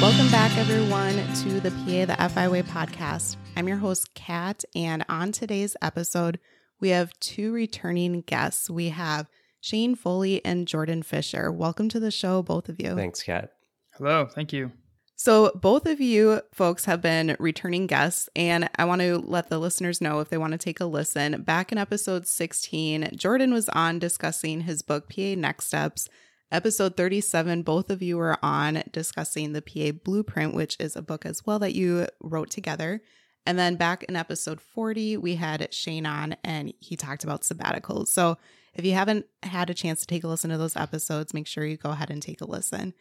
Welcome back, everyone, to the PA the FI Way podcast. I'm your host, Kat, and on today's episode, we have two returning guests. We have Shayne Foley and Jordan Fisher. Welcome to the show, both of you. Thanks, Kat. Hello, thank you. So, both of you folks have been returning guests, and I want to let the listeners know if they want to take a listen. Back in episode 16, Jordan was on discussing his book, PA Next Steps. Episode 37, both of you were on discussing the PA Blueprint, which is a book as well that you wrote together. And then back in episode 40, we had Shayne on and he talked about sabbaticals. So if you haven't had a chance to take a listen to those episodes, make sure you go ahead and take a listen.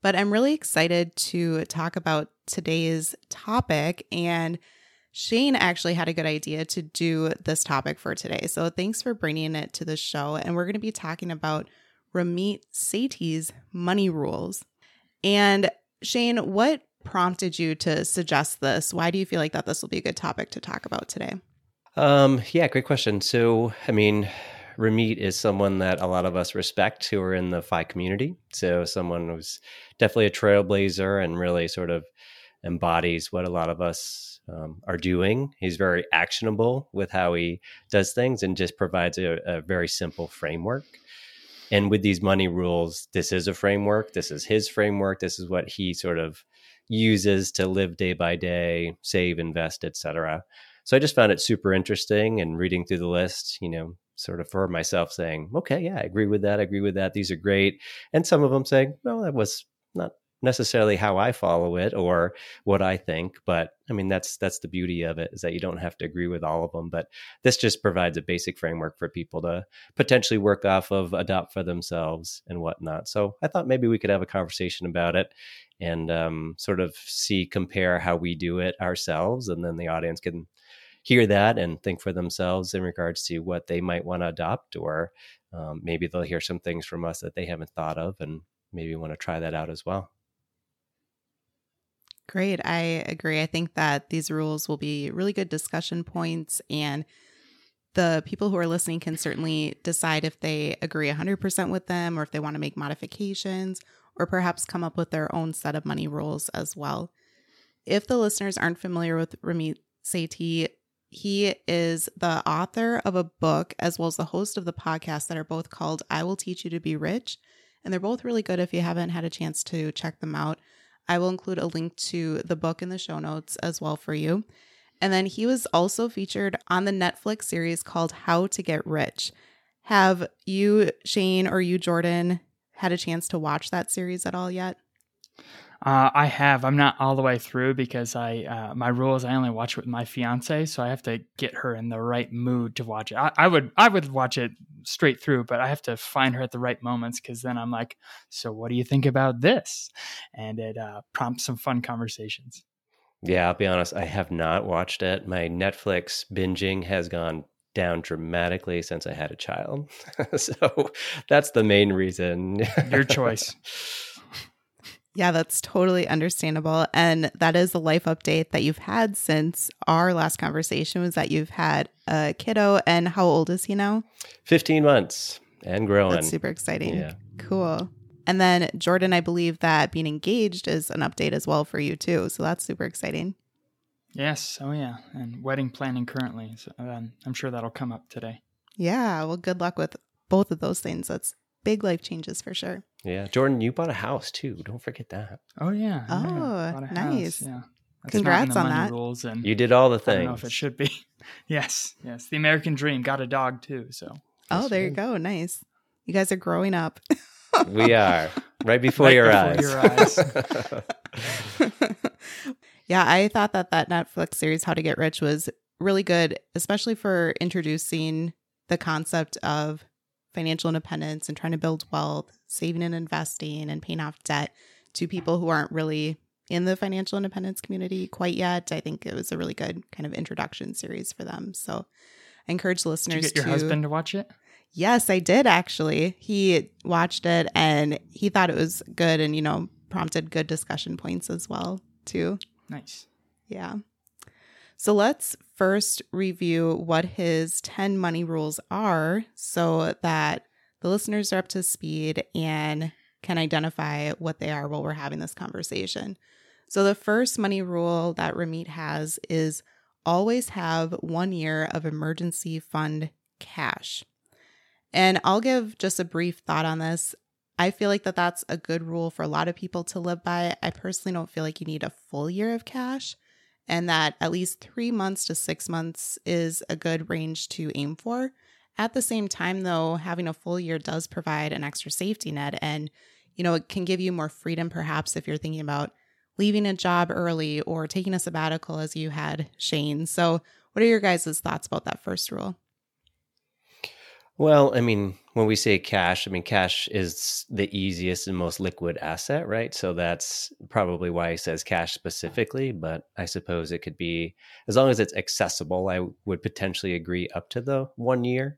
But I'm really excited to talk about today's topic. And Shayne actually had a good idea to do this topic for today. So thanks for bringing it to the show. And we're going to be talking about Ramit Sethi's money rules. And Shayne, what prompted you to suggest this? Why do you feel like that this will be a good topic to talk about today? Um, yeah, great question. So, I mean, Ramit is someone that a lot of us respect who are in the FI community. So, someone who's definitely a trailblazer and really sort of embodies what a lot of us um, are doing. He's very actionable with how he does things and just provides a, a very simple framework. And with these money rules, this is a framework. This is his framework. This is what he sort of uses to live day by day, save, invest, etc. So I just found it super interesting and reading through the list, you know, sort of for myself saying, okay, yeah, I agree with that. I agree with that. These are great. And some of them saying, well, that was not necessarily how I follow it or what I think, but I mean that's that's the beauty of it is that you don't have to agree with all of them, but this just provides a basic framework for people to potentially work off of, adopt for themselves and whatnot. So I thought maybe we could have a conversation about it and um, sort of see compare how we do it ourselves, and then the audience can hear that and think for themselves in regards to what they might want to adopt or um, maybe they'll hear some things from us that they haven't thought of and maybe want to try that out as well. Great. I agree. I think that these rules will be really good discussion points, and the people who are listening can certainly decide if they agree 100% with them or if they want to make modifications or perhaps come up with their own set of money rules as well. If the listeners aren't familiar with Ramit Sethi, he is the author of a book as well as the host of the podcast that are both called I Will Teach You to Be Rich. And they're both really good if you haven't had a chance to check them out. I will include a link to the book in the show notes as well for you. And then he was also featured on the Netflix series called How to Get Rich. Have you, Shayne, or you, Jordan, had a chance to watch that series at all yet? Uh, I have. I'm not all the way through because I uh, my rule is I only watch it with my fiance, so I have to get her in the right mood to watch it. I, I would I would watch it straight through, but I have to find her at the right moments because then I'm like, so what do you think about this? And it uh, prompts some fun conversations. Yeah, I'll be honest. I have not watched it. My Netflix binging has gone down dramatically since I had a child, so that's the main reason. Your choice. Yeah, that's totally understandable. And that is a life update that you've had since our last conversation was that you've had a kiddo. And how old is he now? 15 months and growing. That's super exciting. Yeah. Cool. And then, Jordan, I believe that being engaged is an update as well for you, too. So that's super exciting. Yes. Oh, yeah. And wedding planning currently. So um, I'm sure that'll come up today. Yeah. Well, good luck with both of those things. That's big life changes for sure. Yeah, Jordan, you bought a house too. Don't forget that. Oh yeah. Oh, nice. House. Yeah. That's Congrats on that. Rules and you did all the things. I don't know if it should be. yes, yes. The American dream. Got a dog too. So. Oh, there you go. Nice. You guys are growing up. we are right before Right your before eyes. your eyes. yeah, I thought that that Netflix series, How to Get Rich, was really good, especially for introducing the concept of financial independence and trying to build wealth, saving and investing, and paying off debt to people who aren't really in the financial independence community quite yet. I think it was a really good kind of introduction series for them. So I encourage Did you listeners get your to husband to watch it? Yes, I did actually. He watched it and he thought it was good and, you know, prompted good discussion points as well, too. Nice. Yeah. So let's first review what his 10 money rules are so that the listeners are up to speed and can identify what they are while we're having this conversation. So the first money rule that Ramit has is always have one year of emergency fund cash. And I'll give just a brief thought on this. I feel like that that's a good rule for a lot of people to live by. I personally don't feel like you need a full year of cash and that at least 3 months to 6 months is a good range to aim for. At the same time though, having a full year does provide an extra safety net and you know, it can give you more freedom perhaps if you're thinking about leaving a job early or taking a sabbatical as you had Shayne. So, what are your guys' thoughts about that first rule? Well, I mean, when we say cash, I mean, cash is the easiest and most liquid asset, right? So that's probably why he says cash specifically, but I suppose it could be, as long as it's accessible, I would potentially agree up to the one year,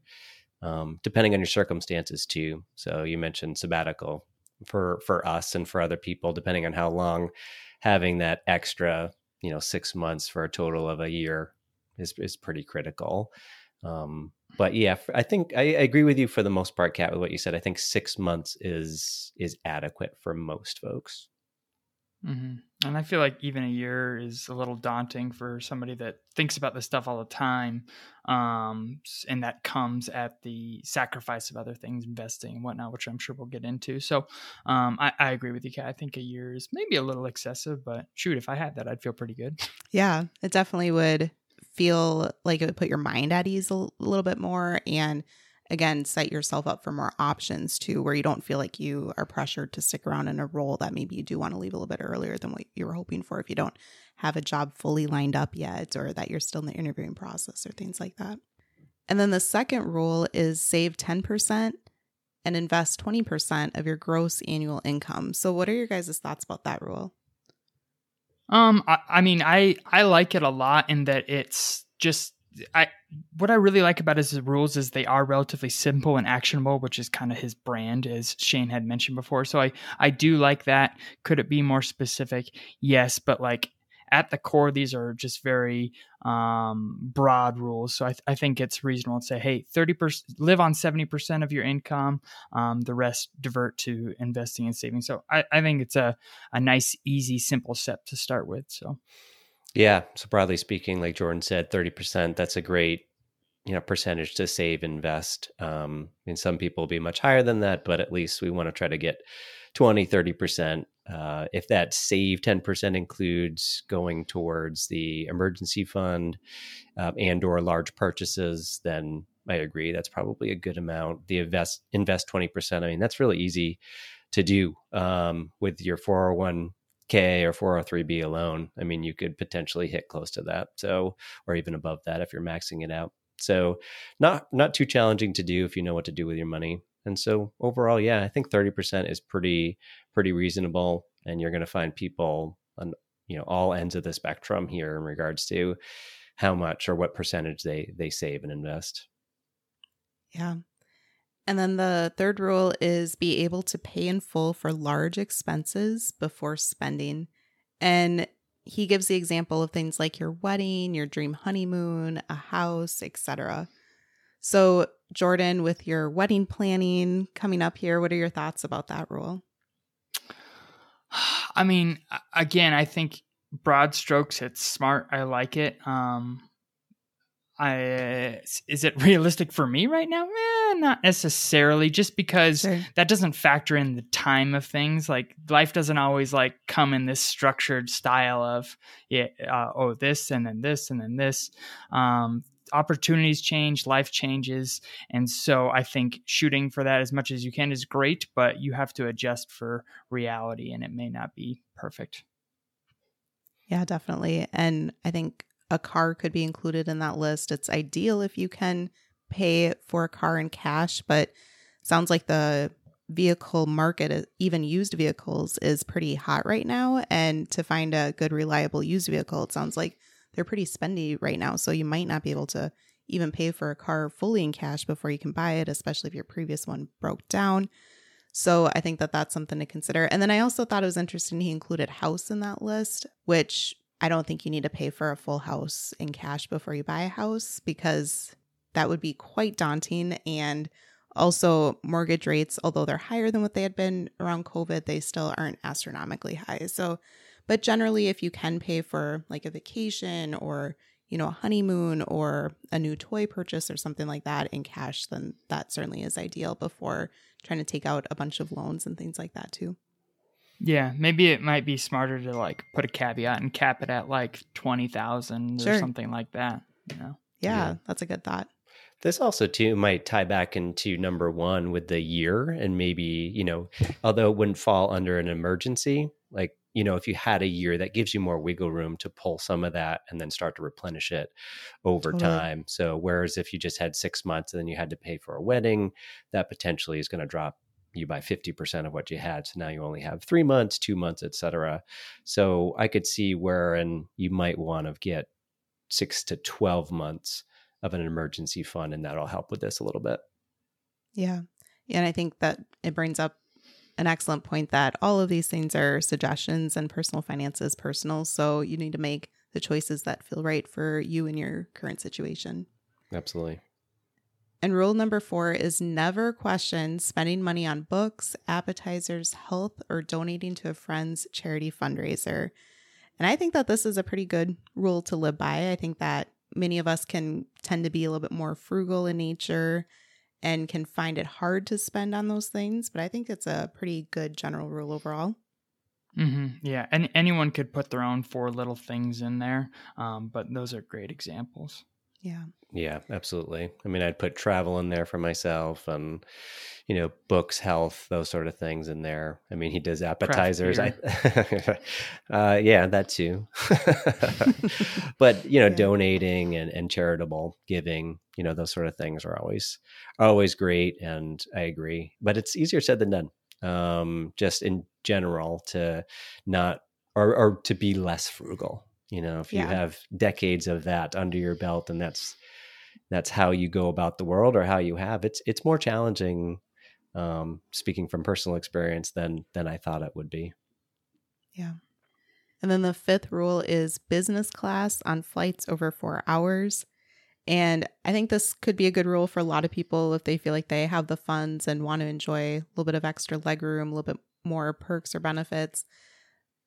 um, depending on your circumstances too. So you mentioned sabbatical for, for us and for other people, depending on how long having that extra, you know, six months for a total of a year is, is pretty critical. Um, but yeah, I think I, I, agree with you for the most part, Kat, with what you said. I think six months is is adequate for most folks. Mm-hmm. And I feel like even a year is a little daunting for somebody that thinks about this stuff all the time, um, and that comes at the sacrifice of other things, investing and whatnot, which I'm sure we'll get into. So um, I, I agree with you, Kat. I think a year is maybe a little excessive, but shoot, if I had that, I'd feel pretty good. Yeah, it definitely would feel like it would put your mind at ease a little bit more and again set yourself up for more options too where you don't feel like you are pressured to stick around in a role that maybe you do want to leave a little bit earlier than what you were hoping for if you don't have a job fully lined up yet or that you're still in the interviewing process or things like that. And then the second rule is save 10% and invest 20% of your gross annual income. So what are your guys' thoughts about that rule um, I, I mean, I I like it a lot in that it's just I what I really like about his rules is they are relatively simple and actionable, which is kind of his brand, as Shayne had mentioned before. So I I do like that. Could it be more specific? Yes, but like at the core, these are just very um, broad rules. So I, th- I, think it's reasonable to say, hey, 30% live on 70% of your income, um, the rest divert to investing and saving. So I, I think it's a, a nice, easy, simple step to start with. So, yeah. So broadly speaking, like Jordan said, 30%, that's a great you know percentage to save invest um mean some people will be much higher than that but at least we want to try to get 20 30% uh, if that save 10% includes going towards the emergency fund uh, and or large purchases then i agree that's probably a good amount. The invest invest 20% i mean that's really easy to do um, with your 401k or 403b alone. I mean you could potentially hit close to that so or even above that if you're maxing it out. So not not too challenging to do if you know what to do with your money and so overall, yeah, I think 30% is pretty pretty reasonable and you're going to find people on you know all ends of the spectrum here in regards to how much or what percentage they they save and invest. Yeah. And then the third rule is be able to pay in full for large expenses before spending. And he gives the example of things like your wedding, your dream honeymoon, a house, etc. So, Jordan, with your wedding planning coming up here, what are your thoughts about that rule? I mean, again, I think broad strokes, it's smart. I like it. Um, I is it realistic for me right now? Eh, not necessarily. Just because sure. that doesn't factor in the time of things. Like life doesn't always like come in this structured style of yeah, uh, oh this and then this and then this. Um, opportunities change, life changes. And so I think shooting for that as much as you can is great, but you have to adjust for reality and it may not be perfect. Yeah, definitely. And I think a car could be included in that list. It's ideal if you can pay for a car in cash, but sounds like the vehicle market, uh, even used vehicles, is pretty hot right now. And to find a good, reliable used vehicle, it sounds like they're pretty spendy right now. So you might not be able to even pay for a car fully in cash before you can buy it, especially if your previous one broke down. So I think that that's something to consider. And then I also thought it was interesting he included house in that list, which I don't think you need to pay for a full house in cash before you buy a house because that would be quite daunting. And also, mortgage rates, although they're higher than what they had been around COVID, they still aren't astronomically high. So, but generally, if you can pay for like a vacation or, you know, a honeymoon or a new toy purchase or something like that in cash, then that certainly is ideal before trying to take out a bunch of loans and things like that too. Yeah, maybe it might be smarter to like put a caveat and cap it at like 20,000 sure. or something like that, you know. Yeah, yeah, that's a good thought. This also too might tie back into number 1 with the year and maybe, you know, although it wouldn't fall under an emergency, like you know, if you had a year that gives you more wiggle room to pull some of that and then start to replenish it over totally. time. So, whereas if you just had six months and then you had to pay for a wedding, that potentially is going to drop you by 50% of what you had. So now you only have three months, two months, etc. So I could see where and you might want to get six to 12 months of an emergency fund, and that'll help with this a little bit. Yeah. And I think that it brings up an excellent point that all of these things are suggestions and personal finances personal. So you need to make the choices that feel right for you in your current situation. Absolutely. And rule number four is never question spending money on books, appetizers, health, or donating to a friend's charity fundraiser. And I think that this is a pretty good rule to live by. I think that many of us can tend to be a little bit more frugal in nature and can find it hard to spend on those things. But I think it's a pretty good general rule overall. Mm-hmm. Yeah, and anyone could put their own four little things in there, um, but those are great examples. Yeah. Yeah, absolutely. I mean, I'd put travel in there for myself and, you know, books, health, those sort of things in there. I mean, he does appetizers. I, uh, yeah, that too. but, you know, yeah. donating and, and charitable giving, you know, those sort of things are always, always great. And I agree, but it's easier said than done. Um, just in general to not, or, or to be less frugal you know if you yeah. have decades of that under your belt and that's that's how you go about the world or how you have it's it's more challenging um, speaking from personal experience than than i thought it would be yeah and then the fifth rule is business class on flights over four hours and i think this could be a good rule for a lot of people if they feel like they have the funds and want to enjoy a little bit of extra leg room a little bit more perks or benefits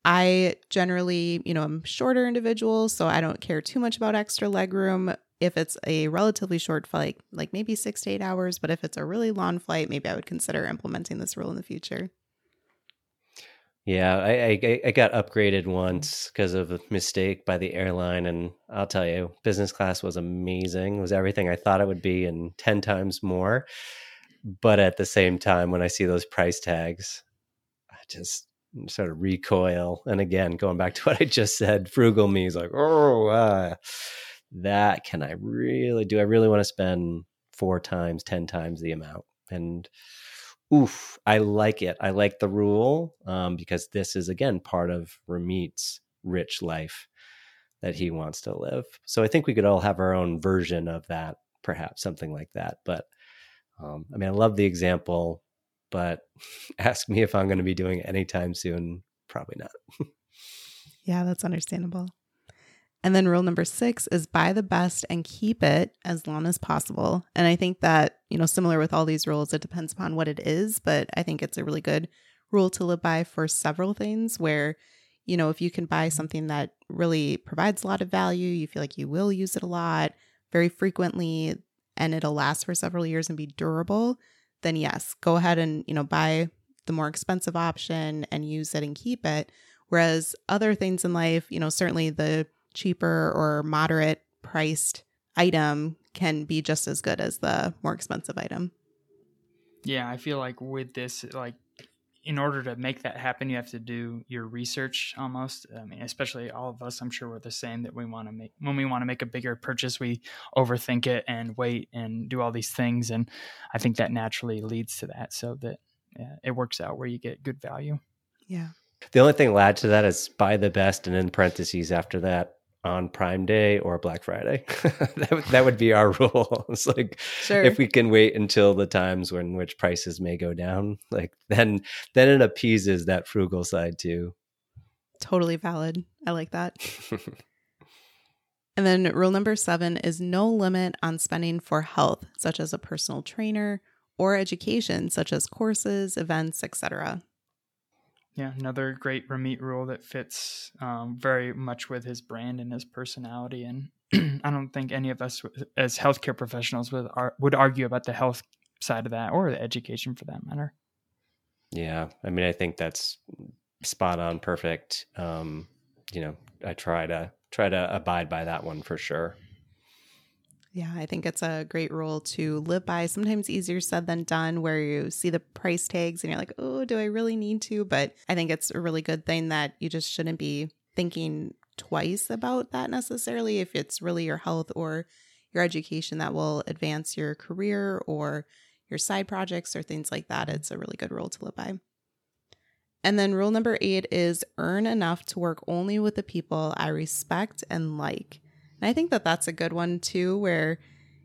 I generally, you know, I'm shorter individual, so I don't care too much about extra leg room. If it's a relatively short flight, like maybe six to eight hours, but if it's a really long flight, maybe I would consider implementing this rule in the future. Yeah, I, I, I got upgraded once because of a mistake by the airline, and I'll tell you, business class was amazing. It was everything I thought it would be, and ten times more. But at the same time, when I see those price tags, I just sort of recoil. And again, going back to what I just said, frugal me is like, oh, uh, that can I really do? I really want to spend four times, 10 times the amount. And oof, I like it. I like the rule um, because this is, again, part of Ramit's rich life that he wants to live. So I think we could all have our own version of that, perhaps something like that. But um, I mean, I love the example but ask me if I'm going to be doing it anytime soon. Probably not. yeah, that's understandable. And then rule number six is buy the best and keep it as long as possible. And I think that, you know, similar with all these rules, it depends upon what it is, but I think it's a really good rule to live by for several things where, you know, if you can buy something that really provides a lot of value, you feel like you will use it a lot very frequently, and it'll last for several years and be durable, then yes, go ahead and, you know, buy the more expensive option and use it and keep it. Whereas other things in life, you know, certainly the cheaper or moderate priced item can be just as good as the more expensive item. Yeah, I feel like with this, like in order to make that happen, you have to do your research almost. I mean, especially all of us, I'm sure we're the same that we want to make when we want to make a bigger purchase, we overthink it and wait and do all these things. And I think that naturally leads to that so that yeah, it works out where you get good value. Yeah. The only thing I'll add to that is buy the best and in parentheses after that on Prime Day or Black Friday. that, that would be our rule. It's like Sure. if we can wait until the times when which prices may go down, like then then it appeases that frugal side too. totally valid. I like that. And then rule number seven is no limit on spending for health, such as a personal trainer or education, such as courses, events, etc. Yeah, another great Ramit rule that fits um, very much with his brand and his personality. And I don't think any of us, as healthcare professionals, would ar- would argue about the health side of that or the education for that matter. Yeah, I mean, I think that's spot on, perfect. Um, you know, I try to try to abide by that one for sure. Yeah, I think it's a great rule to live by. Sometimes easier said than done, where you see the price tags and you're like, oh, do I really need to? But I think it's a really good thing that you just shouldn't be thinking twice about that necessarily if it's really your health or your education that will advance your career or your side projects or things like that. It's a really good rule to live by. And then rule number eight is earn enough to work only with the people I respect and like. And I think that that's a good one too, where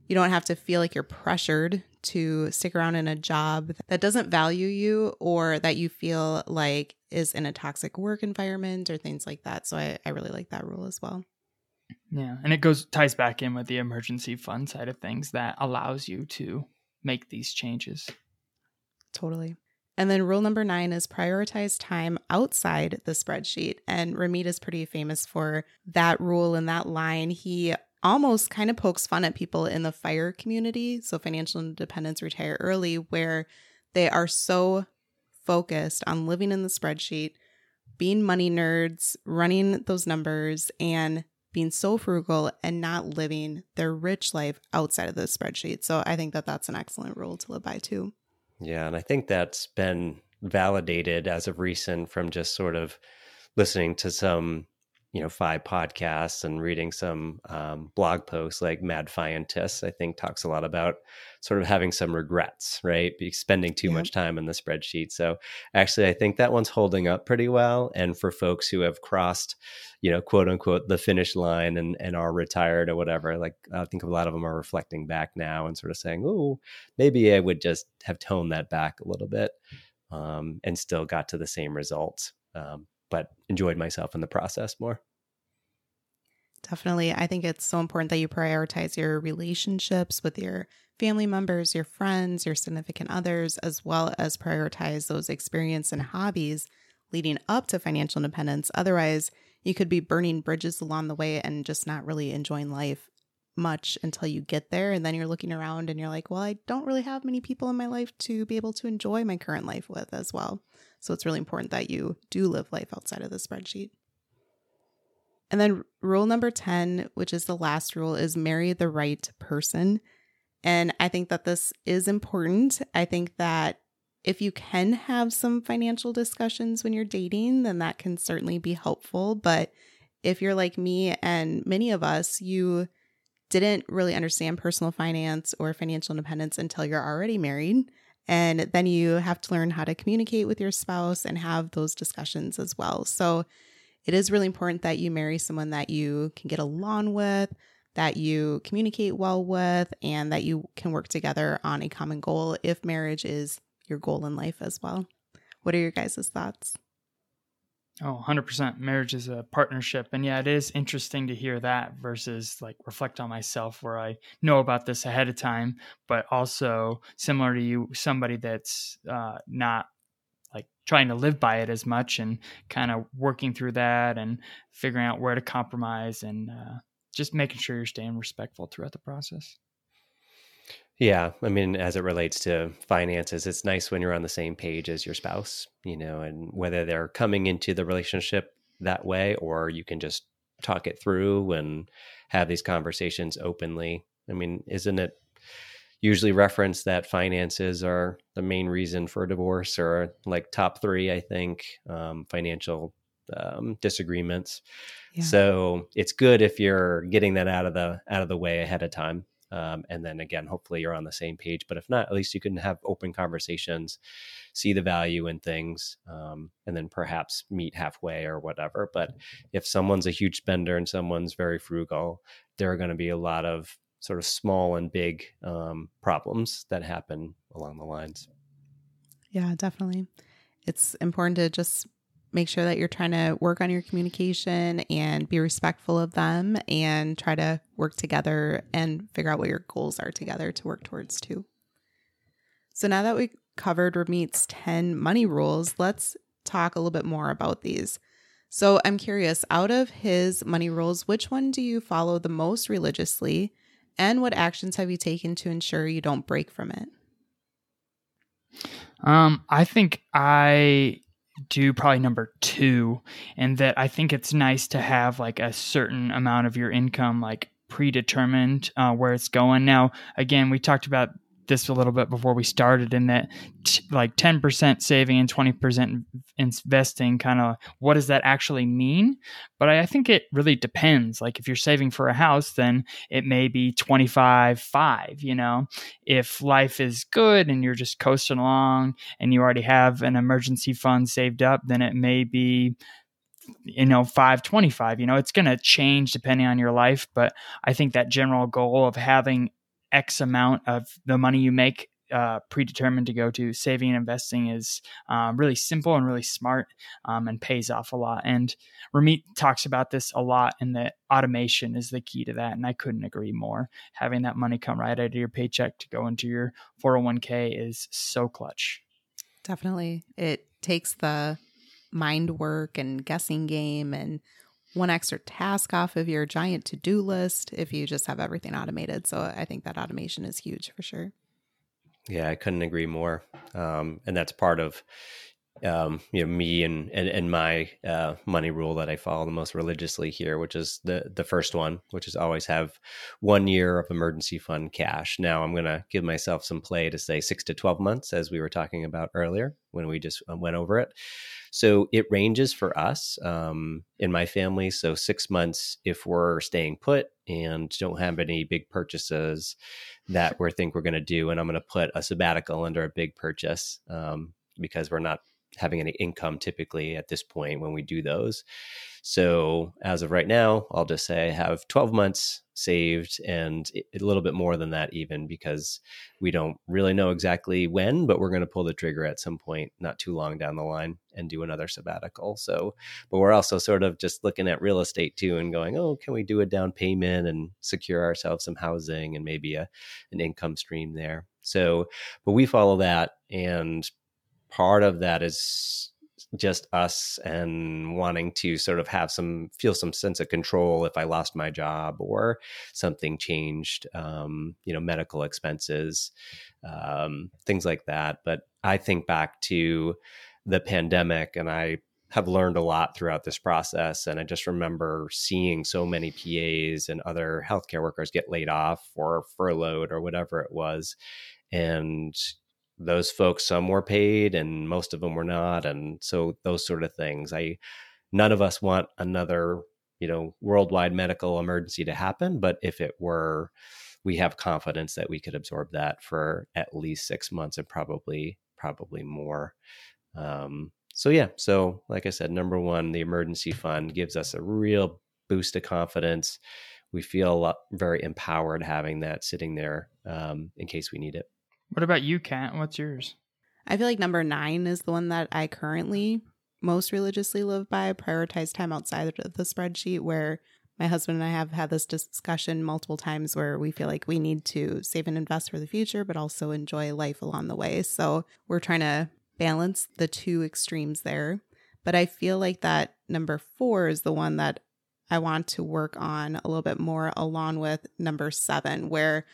you don't have to feel like you're pressured to stick around in a job that doesn't value you or that you feel like is in a toxic work environment or things like that. So I, I really like that rule as well. Yeah, and it goes ties back in with the emergency fund side of things that allows you to make these changes. Totally. And then rule number nine is prioritize time outside the spreadsheet. And Ramit is pretty famous for that rule and that line. He almost kind of pokes fun at people in the FIRE community. So, financial independence, retire early, where they are so focused on living in the spreadsheet, being money nerds, running those numbers, and being so frugal and not living their rich life outside of the spreadsheet. So, I think that that's an excellent rule to live by too. Yeah, and I think that's been validated as of recent from just sort of listening to some, you know, FI podcasts and reading some um, blog posts like Mad Fientist. I think talks a lot about sort of having some regrets, right? Be spending too Yeah. much time in the spreadsheet. So actually, I think that one's holding up pretty well. And for folks who have crossed, you know, quote unquote, the finish line and, and are retired or whatever, like I think a lot of them are reflecting back now and sort of saying, oh, maybe I would just have toned that back a little bit um, and still got to the same results, um, but enjoyed myself in the process more. Definitely. I think it's so important that you prioritize your relationships with your family members, your friends, your significant others, as well as prioritize those experience and hobbies leading up to financial independence. Otherwise, you could be burning bridges along the way and just not really enjoying life much until you get there. And then you're looking around and you're like, well, I don't really have many people in my life to be able to enjoy my current life with as well. So it's really important that you do live life outside of the spreadsheet. And then rule number 10, which is the last rule, is marry the right person. And I think that this is important. I think that if you can have some financial discussions when you're dating, then that can certainly be helpful. But if you're like me and many of us, you didn't really understand personal finance or financial independence until you're already married. And then you have to learn how to communicate with your spouse and have those discussions as well. So it is really important that you marry someone that you can get along with, that you communicate well with, and that you can work together on a common goal if marriage is your goal in life as well. What are your guys' thoughts? Oh, 100%. Marriage is a partnership. And yeah, it is interesting to hear that versus like reflect on myself where I know about this ahead of time, but also similar to you, somebody that's uh, not like trying to live by it as much and kind of working through that and figuring out where to compromise and uh, just making sure you're staying respectful throughout the process. Yeah, I mean, as it relates to finances, it's nice when you're on the same page as your spouse, you know, and whether they're coming into the relationship that way or you can just talk it through and have these conversations openly. I mean, isn't it usually referenced that finances are the main reason for divorce or like top three, I think, um, financial um, disagreements. Yeah. So it's good if you're getting that out of the out of the way ahead of time. Um, and then again, hopefully you're on the same page. But if not, at least you can have open conversations, see the value in things, um, and then perhaps meet halfway or whatever. But if someone's a huge spender and someone's very frugal, there are going to be a lot of sort of small and big um, problems that happen along the lines. Yeah, definitely. It's important to just make sure that you're trying to work on your communication and be respectful of them and try to work together and figure out what your goals are together to work towards too. So now that we covered Ramit's 10 money rules, let's talk a little bit more about these. So I'm curious, out of his money rules, which one do you follow the most religiously? And what actions have you taken to ensure you don't break from it? Um, I think I do probably number two, and that I think it's nice to have like a certain amount of your income like predetermined uh, where it's going. Now, again, we talked about this a little bit before we started in that t- like 10% saving and 20% investing kind of what does that actually mean? But I, I, think it really depends. Like if you're saving for a house then it may be 25 5 you know? If life is good and you're just coasting along and you already have an emergency fund saved up then it may be you know 525 you know? It's going to change depending on your life but i think that general goal of having X amount of the money you make uh, predetermined to go to saving and investing is um, really simple and really smart um, and pays off a lot. And Ramit talks about this a lot, and that automation is the key to that. And I couldn't agree more. Having that money come right out of your paycheck to go into your 401k is so clutch. Definitely. It takes the mind work and guessing game and one extra task off of your giant to do list if you just have everything automated. So I think that automation is huge for sure. Yeah, I couldn't agree more. Um, and that's part of um, you know me and and, and my uh, money rule that I follow the most religiously here, which is the the first one, which is always have one year of emergency fund cash. Now I'm going to give myself some play to say six to twelve months, as we were talking about earlier when we just uh, went over it. So it ranges for us um, in my family. So six months if we're staying put and don't have any big purchases that we think we're going to do, and I'm going to put a sabbatical under a big purchase um, because we're not having any income typically at this point when we do those. So as of right now, I'll just say I have 12 months saved and a little bit more than that even because we don't really know exactly when, but we're going to pull the trigger at some point not too long down the line and do another sabbatical. So, but we're also sort of just looking at real estate too and going, "Oh, can we do a down payment and secure ourselves some housing and maybe a an income stream there?" So, but we follow that and part of that is just us and wanting to sort of have some feel some sense of control if I lost my job or something changed, um, you know, medical expenses, um, things like that. But I think back to the pandemic and I have learned a lot throughout this process. And I just remember seeing so many PAs and other healthcare workers get laid off or furloughed or whatever it was. And those folks some were paid and most of them were not and so those sort of things. I none of us want another you know worldwide medical emergency to happen but if it were we have confidence that we could absorb that for at least six months and probably probably more. Um, so yeah so like i said number one the emergency fund gives us a real boost of confidence. We feel very empowered having that sitting there um, in case we need it what about you, Kat? What's yours? I feel like number nine is the one that I currently most religiously live by. Prioritize time outside of the spreadsheet, where my husband and I have had this discussion multiple times where we feel like we need to save and invest for the future, but also enjoy life along the way. So we're trying to balance the two extremes there. But I feel like that number four is the one that I want to work on a little bit more, along with number seven, where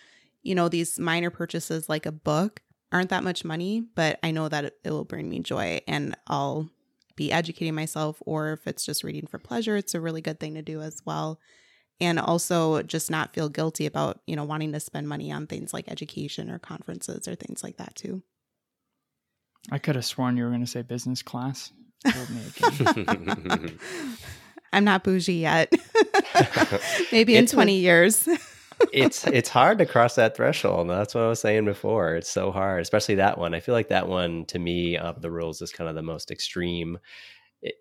you know, these minor purchases like a book aren't that much money, but I know that it, will bring me joy and I'll be educating myself or if it's just reading for pleasure, it's a really good thing to do as well. And also just not feel guilty about, you know, wanting to spend money on things like education or conferences or things like that too. I could have sworn you were going to say business class. I'm not bougie yet. Maybe in 20 a, years. It's it's hard to cross that threshold. That's what I was saying before. It's so hard, especially that one. I feel like that one to me of the rules is kind of the most extreme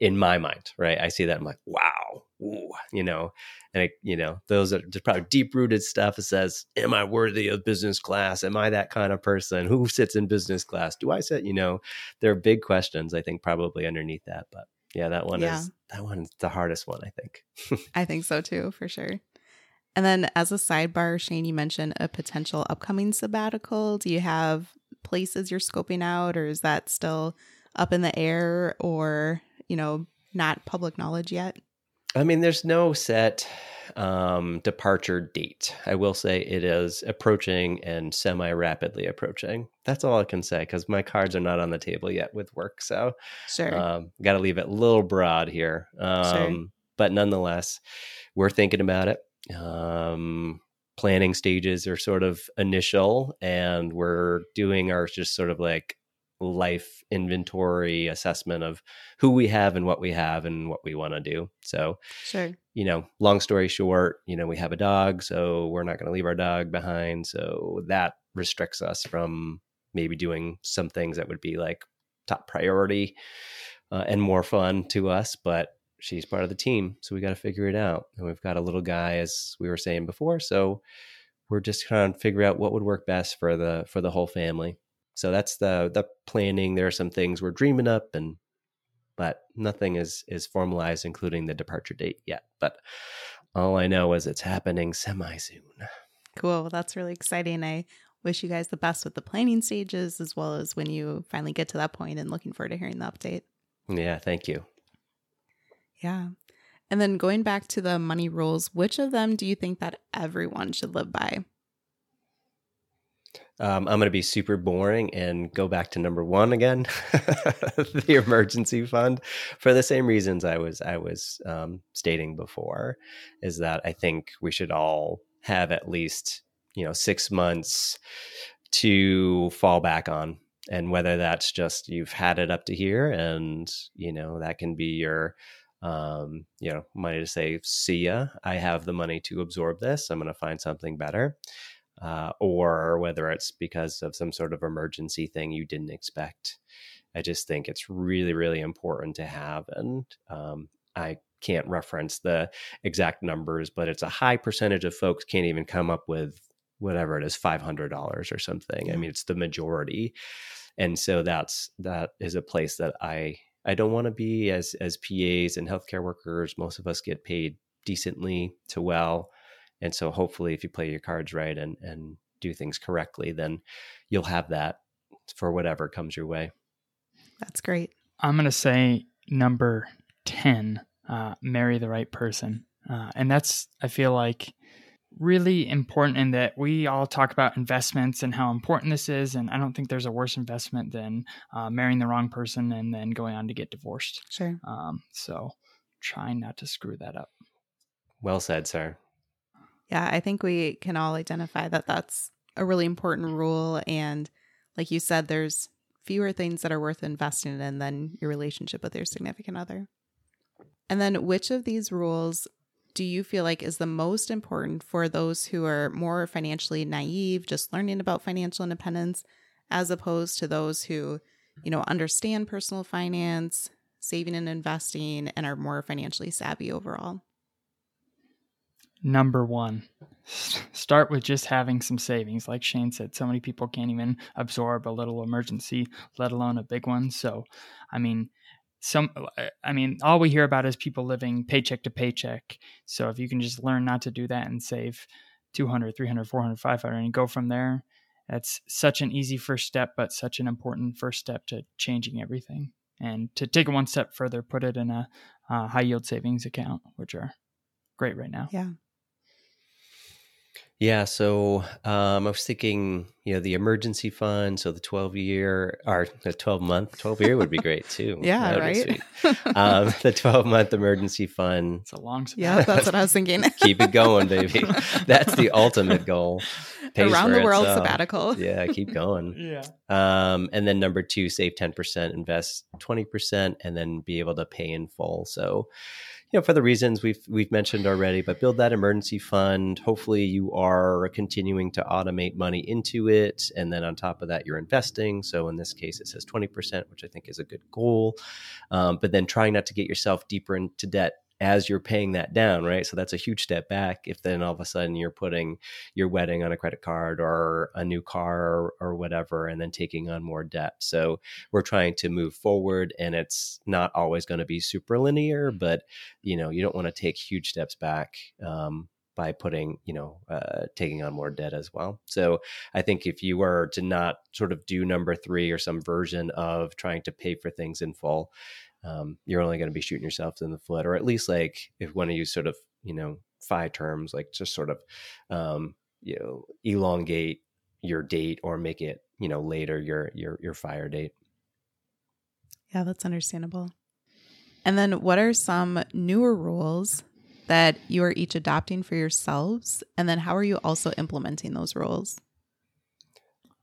in my mind, right? I see that I'm like, wow, ooh, you know, and it, you know, those are just probably deep rooted stuff. It says, am I worthy of business class? Am I that kind of person? Who sits in business class? Do I sit? You know, there are big questions. I think probably underneath that, but yeah, that one yeah. is that one's the hardest one. I think. I think so too, for sure. And then, as a sidebar, Shayne, you mentioned a potential upcoming sabbatical. Do you have places you're scoping out, or is that still up in the air, or you know, not public knowledge yet? I mean, there's no set um, departure date. I will say it is approaching and semi rapidly approaching. That's all I can say because my cards are not on the table yet with work. So, sure. Um, Got to leave it a little broad here. Um, sure. But nonetheless, we're thinking about it. Um, planning stages are sort of initial, and we're doing our just sort of like life inventory assessment of who we have and what we have and what we want to do. So, sure. You know, long story short, you know, we have a dog, so we're not going to leave our dog behind. So that restricts us from maybe doing some things that would be like top priority uh, and more fun to us. But she's part of the team, so we got to figure it out. And we've got a little guy, as we were saying before, so we're just trying to figure out what would work best for the for the whole family. So that's the the planning. There are some things we're dreaming up, and but nothing is is formalized, including the departure date yet. But all I know is it's happening semi soon. Cool. Well, that's really exciting. I wish you guys the best with the planning stages as well as when you finally get to that point and looking forward to hearing the update. Yeah, thank you. Yeah. And then going back to the money rules, which of them do you think that everyone should live by? Um, I'm going to be super boring and go back to number one again, the emergency fund, for the same reasons I was I was um, stating before, is that I think we should all have at least you know six months to fall back on, and whether that's just you've had it up to here, and you know that can be your um, you know money to say, see ya, I have the money to absorb this. I'm going to find something better uh, or whether it's because of some sort of emergency thing you didn't expect. I just think it's really, really important to have. And um, I can't reference the exact numbers, but it's a high percentage of folks can't even come up with whatever it is, $500 or something. I mean, it's the majority. And so that's, that is a place that I, I don't want to be as, as PAs and healthcare workers. Most of us get paid decently to well. And so hopefully if you play your cards right and, and do things correctly, then you'll have that for whatever comes your way. That's great. I'm going to say number 10, uh, marry the right person. Uh, and that's, I feel like, really important in that we all talk about investments and how important this is. And I don't think there's a worse investment than uh, marrying the wrong person and then going on to get divorced. Sure. Um, so trying not to screw that up. Well said, sir. Yeah, I think we can all identify that that's a really important rule. And like you said, there's fewer things that are worth investing in than your relationship with your significant other. And then, which of these rules do you feel like is the most important for those who are more financially naive, just learning about financial independence, as opposed to those who, you know, understand personal finance, saving and investing, and are more financially savvy overall? number one start with just having some savings like shayne said so many people can't even absorb a little emergency let alone a big one so i mean some i mean all we hear about is people living paycheck to paycheck. So if you can just learn not to do that and save 200 300 400 500 and go from there that's such an easy first step but such an important first step to changing everything. And to take it one step further put it in a uh, high yield savings account which are great right now. Yeah Yeah, so um, I was thinking, you know, the emergency fund, so the twelve year or the twelve month, twelve year would be great too. yeah, That would be right. sweet. Um, the twelve month emergency fund, It's a long yeah, that's what I was thinking. keep it going, baby. That's the ultimate goal. Pays Around the world itself. sabbatical. Yeah, keep going. Yeah. Um, and then number two, save 10%, invest 20%, and then be able to pay in full. So, you know, for the reasons we've we've mentioned already, but build that emergency fund. Hopefully you are continuing to automate money into it. And then on top of that, you're investing. So in this case, it says 20%, which I think is a good goal. Um, but then trying not to get yourself deeper into debt as you're paying that down, right? So that's a huge step back. If then all of a sudden you're putting your wedding on a credit card or a new car or, or whatever, and then taking on more debt. So we're trying to move forward, and it's not always going to be super linear, but you know, you don't want to take huge steps back. Um, by putting, you know, uh, taking on more debt as well. So I think if you were to not sort of do number three or some version of trying to pay for things in full, um, you're only going to be shooting yourself in the foot, or at least like if one of you sort of, you know, five terms, like just sort of, um, you know, elongate your date or make it, you know, later your your your FIRE date. Yeah, that's understandable. And then what are some newer rules that you are each adopting for yourselves? And then how are you also implementing those rules?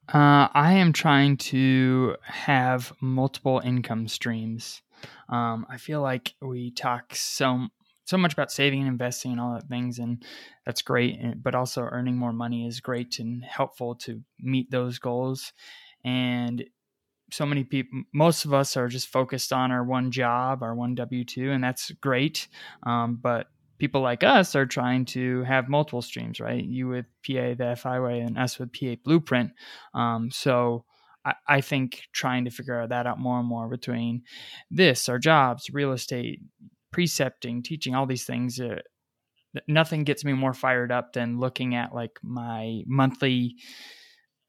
Uh, I am trying to have multiple income streams. Um, I feel like we talk so so much about saving and investing and all that things, and that's great. and- But also earning more money is great and helpful to meet those goals. And so many people, most of us are just focused on our one job, our one W two, and that's great. Um, but people like us are trying to have multiple streams, right? You with PA the FI way, and us with PA Blueprint. Um, so I, I think trying to figure that out more and more between this, our jobs, real estate, precepting, teaching, all these things. Uh, nothing gets me more fired up than looking at like my monthly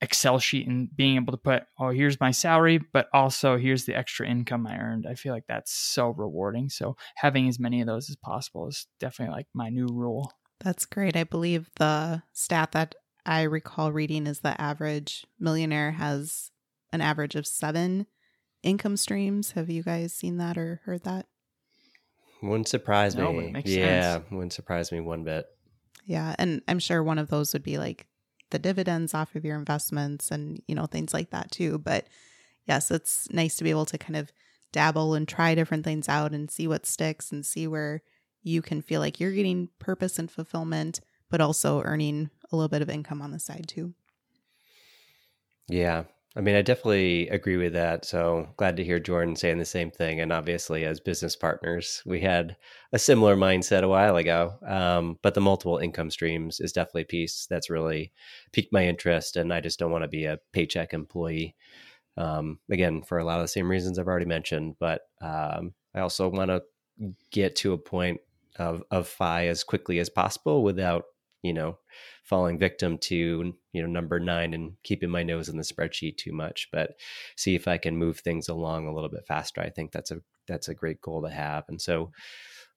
Excel sheet and being able to put, oh, here's my salary, but also here's the extra income I earned. I feel like that's so rewarding. So having as many of those as possible is definitely like my new rule. That's great. I believe the stat that I recall reading is the average millionaire has an average of seven income streams. Have you guys seen that or heard that? Wouldn't surprise No, me. it makes yeah, sense. wouldn't surprise me one bit. Yeah. And I'm sure one of those would be like the dividends off of your investments and, you know, things like that too. But yes, it's nice to be able to kind of dabble and try different things out and see what sticks and see where you can feel like you're getting purpose and fulfillment, but also earning a little bit of income on the side too. Yeah. I mean, I definitely agree with that. So glad to hear Jordan saying the same thing. And obviously, as business partners, we had a similar mindset a while ago. Um, but the multiple income streams is definitely a piece that's really piqued my interest. And I just don't want to be a paycheck employee. Um, again, for a lot of the same reasons I've already mentioned. But um, I also want to get to a point of, of FI as quickly as possible without, you know, falling victim to you know number nine and keeping my nose in the spreadsheet too much but see if i can move things along a little bit faster. I think that's a that's a great goal to have. And so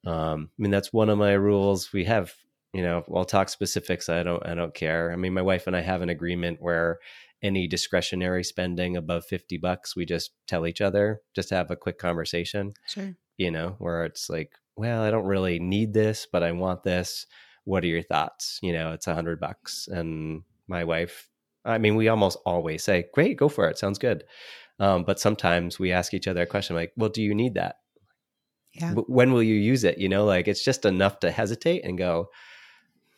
um i mean that's one of my rules. We have you know i'll talk specifics. I don't i don't care. I mean my wife and i have an agreement where any discretionary spending above 50 bucks we just tell each other just have a quick conversation. Sure. you know where it's like well i don't really need this but i want this what are your thoughts? You know it's a hundred bucks. And my wife i mean we almost always say great go for it. Sounds good. Um, but sometimes we ask each other a question like well do you need that? Yeah. When will you use it? You know like it's just enough to hesitate and go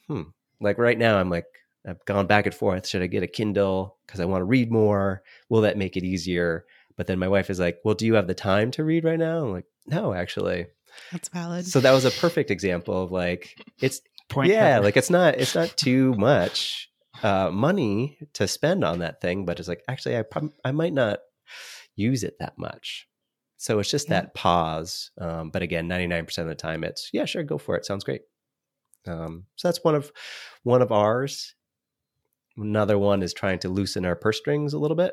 hmm. Like right now i'm like i've gone back and forth. Should i get a kindle? Because i want to read more. Will that make it easier? But then my wife is like well do you have the time to read right now? I'm like no actually. That's valid. so that was a perfect example of like it's Point yeah like it's not it's not too much uh money to spend on that thing but it's like actually i prob- i might not use it that much. So it's just Yeah. that pause um but again 99% of the time it's yeah sure go for it sounds great. Um so that's one of one of ours. Another one is trying to loosen our purse strings a little bit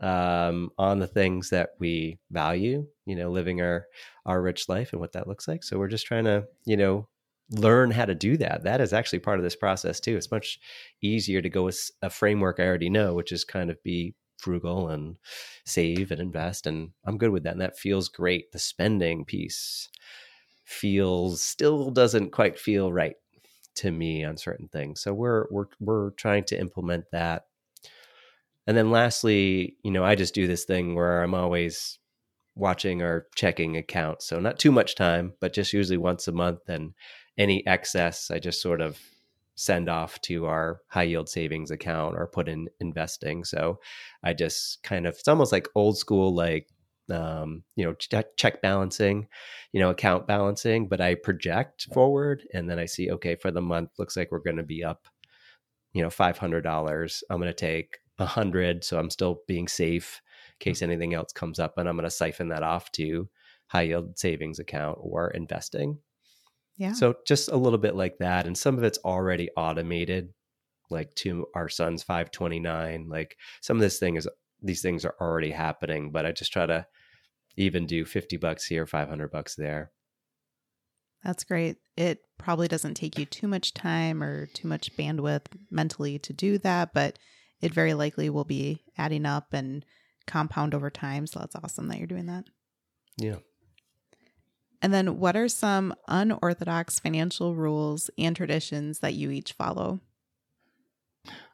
um on the things that we value you know living our our rich life and what that looks like. So we're just trying to you know learn how to do that. That is actually part of this process too. It's much easier to go with a framework I already know, which is kind of be frugal and save and invest. And I'm good with that. And that feels great. The spending piece feels still doesn't quite feel right to me on certain things. So we're we're we're trying to implement that. And then lastly, you know, I just do this thing where I'm always watching our checking account. So not too much time, but just usually once a month and any excess I just sort of send off to our high yield savings account or put in investing. So I just kind of, it's almost like old school, like, um, you know, ch- check balancing, you know, account balancing, but I project forward and then I see, okay, for the month, looks like we're going to be up, you know, $500. I'm going to take a hundred. So I'm still being safe in case anything else comes up and I'm going to siphon that off to high yield savings account or investing. Yeah. So just a little bit like that. And some of it's already automated, like to our son's 529. Like some of this thing is, these things are already happening, but I just try to even do 50 bucks here, 500 bucks there. That's great. It probably doesn't take you too much time or too much bandwidth mentally to do that, but it very likely will be adding up and compound over time. So that's awesome that you're doing that. Yeah. And then, what are some unorthodox financial rules and traditions that you each follow?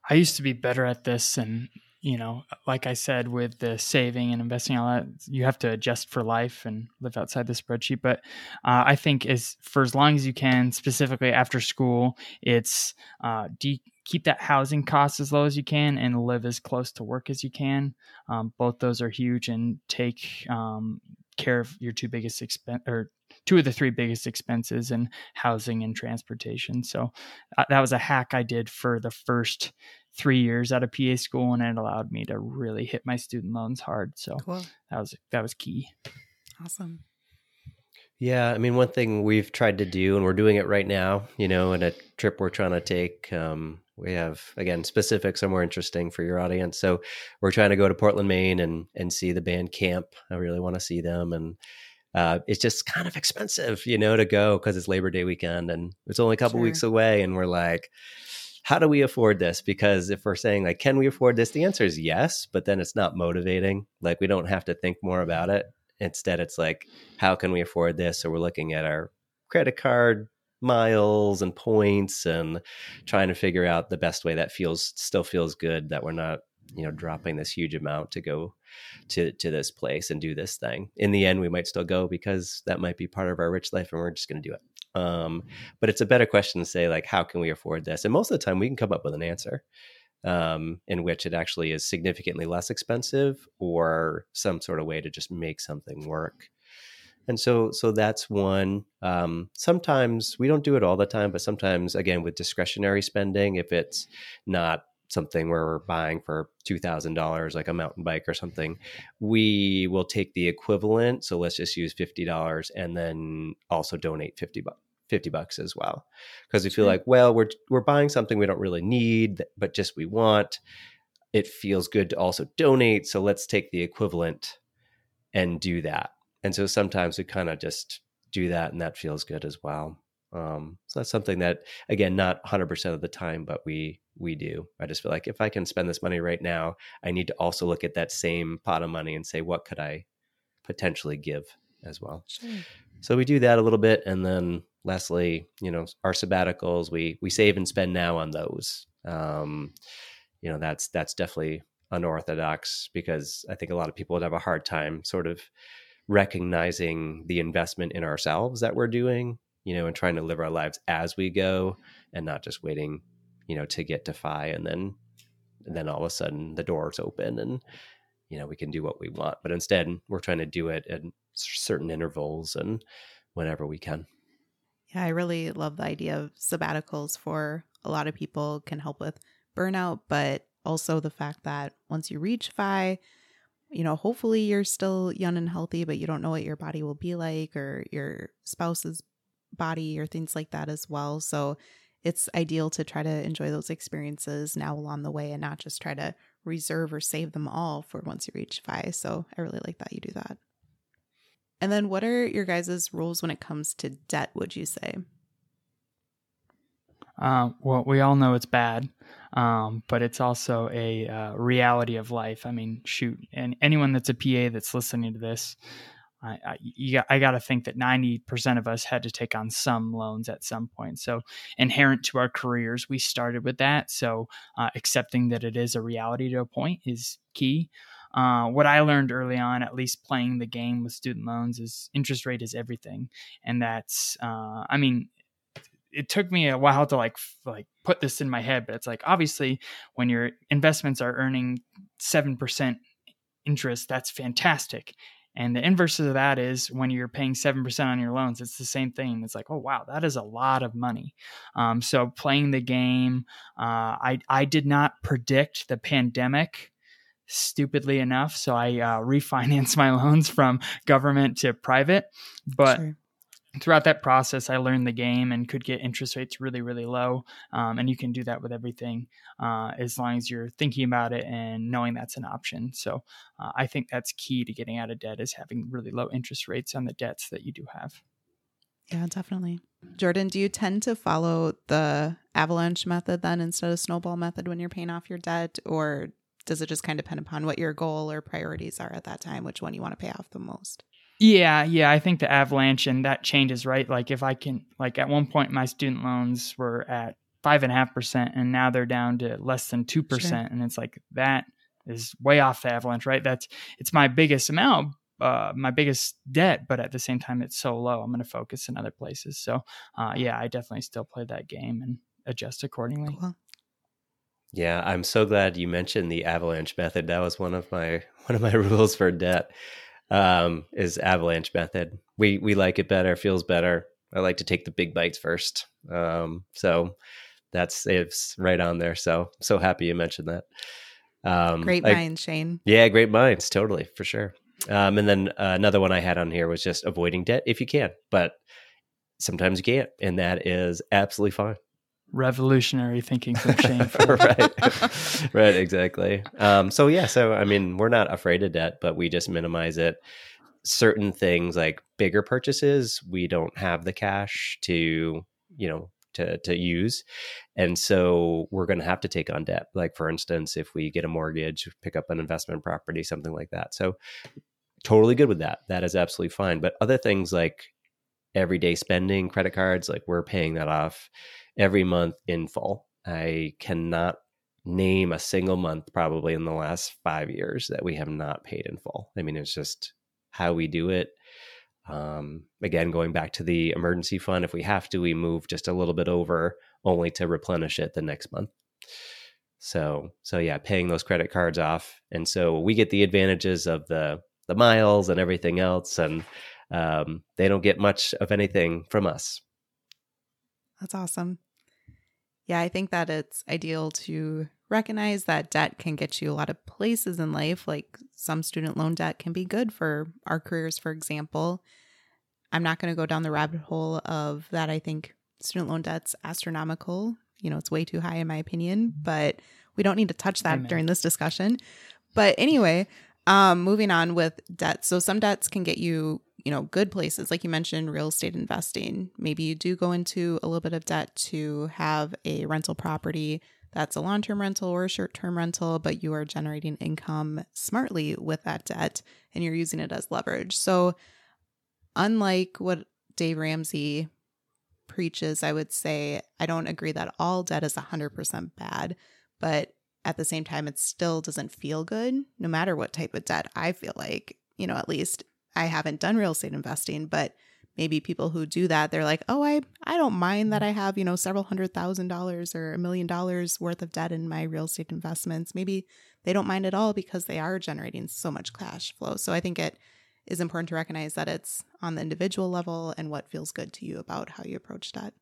I used to be better at this, and you know, like I said, with the saving and investing, all that, you have to adjust for life and live outside the spreadsheet. But uh, I think as for as long as you can, specifically after school, it's uh, de- keep that housing cost as low as you can and live as close to work as you can. Um, both those are huge, and take um, care of your two biggest expense or two of the three biggest expenses in housing and transportation. So uh, that was a hack I did for the first three years out of PA school, and it allowed me to really hit my student loans hard. So cool. that was that was key. Awesome. Yeah, I mean, one thing we've tried to do, and we're doing it right now, you know, in a trip we're trying to take. Um, we have again specifics are more interesting for your audience, so we're trying to go to Portland, Maine, and and see the band Camp. I really want to see them, and uh, it's just kind of expensive, you know, to go because it's Labor Day weekend and it's only a couple sure. weeks away, and we're like, how do we afford this? Because if we're saying like, can we afford this? The answer is yes, but then it's not motivating. Like we don't have to think more about it. Instead, it's like, how can we afford this? So we're looking at our credit card miles and points and trying to figure out the best way that feels still feels good that we're not you know dropping this huge amount to go to to this place and do this thing. In the end we might still go because that might be part of our rich life and we're just going to do it. Um, but it's a better question to say like how can we afford this? And most of the time we can come up with an answer um, in which it actually is significantly less expensive or some sort of way to just make something work and so so that's one um, sometimes we don't do it all the time but sometimes again with discretionary spending if it's not something where we're buying for $2000 like a mountain bike or something we will take the equivalent so let's just use $50 and then also donate 50 bucks 50 bucks as well. Because we feel like well we're we're buying something we don't really need but just we want. It feels good to also donate so let's take the equivalent and do that and so sometimes we kind of just do that and that feels good as well. Um, so that's something that again not 100% of the time but we we do. I just feel like if i can spend this money right now i need to also look at that same pot of money and say what could i potentially give as well? Sure. so we do that a little bit and then lastly you know our sabbaticals we we save and spend now on those. Um, you know that's that's definitely unorthodox because i think a lot of people would have a hard time sort of recognizing the investment in ourselves that we're doing, you know, and trying to live our lives as we go and not just waiting, you know, to get to FI and then and then all of a sudden the doors open and you know we can do what we want. But instead we're trying to do it at certain intervals and whenever we can. Yeah i really love the idea of sabbaticals for a lot of people can help with burnout but also the fact that once you reach FI you know, hopefully you're still young and healthy, but you don't know what your body will be like or your spouse's body or things like that as well. So it's ideal to try to enjoy those experiences now along the way and not just try to reserve or save them all for once you reach FI. So I really like that you do that. And then what are your guys' rules when it comes to debt, would you say? Uh, well, we all know it's bad, um, but it's also a uh, reality of life. I mean, shoot, and anyone that's a PA that's listening to this, I, I, got, I got to think that 90% of us had to take on some loans at some point. So, inherent to our careers, we started with that. So, uh, accepting that it is a reality to a point is key. Uh, what I learned early on, at least playing the game with student loans, is interest rate is everything, and that's, uh, I mean, it took me a while to like like put this in my head, but it's like obviously when your investments are earning seven percent interest, that's fantastic. And the inverse of that is when you're paying 7% on your loans, it's the same thing. It's like, oh, wow, that is a lot of money. Um, so playing the game, uh, I, I did not predict the pandemic stupidly enough. So I uh, refinanced my loans from government to private. But sure throughout that process, I learned the game and could get interest rates really, really low. Um, and you can do that with everything uh, as long as you're thinking about it and knowing that's an option. So uh, I think that's key to getting out of debt is having really low interest rates on the debts that you do have. Yeah, definitely. Jordan, do you tend to follow the avalanche method then instead of snowball method when you're paying off your debt? Or does it just kind of depend upon what your goal or priorities are at that time, which one you want to pay off the most? Yeah, yeah, I think the avalanche and that changes, right? Like if I can, like at one point my student loans were at five and a half percent, and now they're down to less than two percent, and it's like that is way off the avalanche, right? That's it's my biggest amount, uh, my biggest debt, but at the same time it's so low. I'm going to focus in other places. So, uh, yeah, I definitely still play that game and adjust accordingly. Cool. Yeah, I'm so glad you mentioned the avalanche method. That was one of my one of my rules for debt um, is avalanche method. We we like it better, feels better. I like to take the big bites first. Um, so that's it's right on there. So so happy you mentioned that. Um, great minds, Shayne. Yeah, great minds, totally for sure. Um, and then uh, another one I had on here was just avoiding debt if you can, but sometimes you can't, and that is absolutely fine revolutionary thinking from Shayne. right, right, exactly. Um, so yeah, so I mean, we're not afraid of debt, but we just minimize it. Certain things like bigger purchases, we don't have the cash to, you know, to to use, and so we're going to have to take on debt. Like for instance, if we get a mortgage, pick up an investment property, something like that. So totally good with that. That is absolutely fine. But other things like everyday spending, credit cards, like we're paying that off every month in full. I cannot name a single month probably in the last five years that we have not paid in full. I mean, it's just how we do it. Um, again, going back to the emergency fund, if we have to, we move just a little bit over only to replenish it the next month. So, so yeah, paying those credit cards off, and so we get the advantages of the the miles and everything else, and um, they don't get much of anything from us. That's awesome. Yeah, I think that it's ideal to recognize that debt can get you a lot of places in life. Like some student loan debt can be good for our careers, for example. I'm not going to go down the rabbit hole of that. I think student loan debt's astronomical. You know, it's way too high in my opinion, but we don't need to touch that Amen. during this discussion. But anyway, um, moving on with debt. So some debts can get you you know, good places, like you mentioned, real estate investing. Maybe you do go into a little bit of debt to have a rental property that's a long term rental or a short term rental, but you are generating income smartly with that debt and you're using it as leverage. So, unlike what Dave Ramsey preaches, I would say I don't agree that all debt is 100% bad, but at the same time, it still doesn't feel good, no matter what type of debt I feel like, you know, at least I haven't done real estate investing, but maybe people who do that, they're like, oh, I, I don't mind that I have, you know, several hundred thousand dollars or a million dollars worth of debt in my real estate investments. Maybe they don't mind at all because they are generating so much cash flow. So I think it is important to recognize that it's on the individual level and what feels good to you about how you approach debt.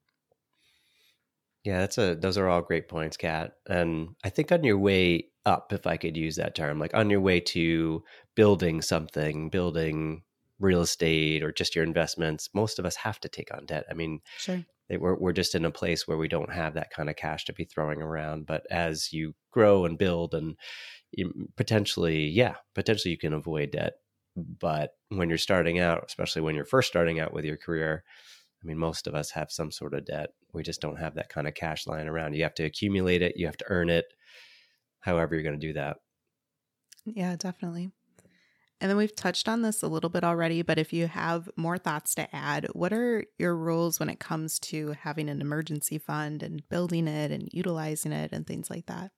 Yeah, that's a those are all great points, Kat. And I think on your way up, if I could use that term, like on your way to building something, building real estate or just your investments, most of us have to take on debt. I mean, sure. we're, we're just in a place where we don't have that kind of cash to be throwing around. But as you grow and build and potentially, yeah, potentially you can avoid debt. But when you're starting out, especially when you're first starting out with your career, I mean, most of us have some sort of debt. we just don't have that kind of cash lying around. You have to accumulate it, you have to earn it, however you're going to do that. Yeah, definitely. And then we've touched on this a little bit already, but if you have more thoughts to add, what are your rules when it comes to having an emergency fund and building it and utilizing it and things like that?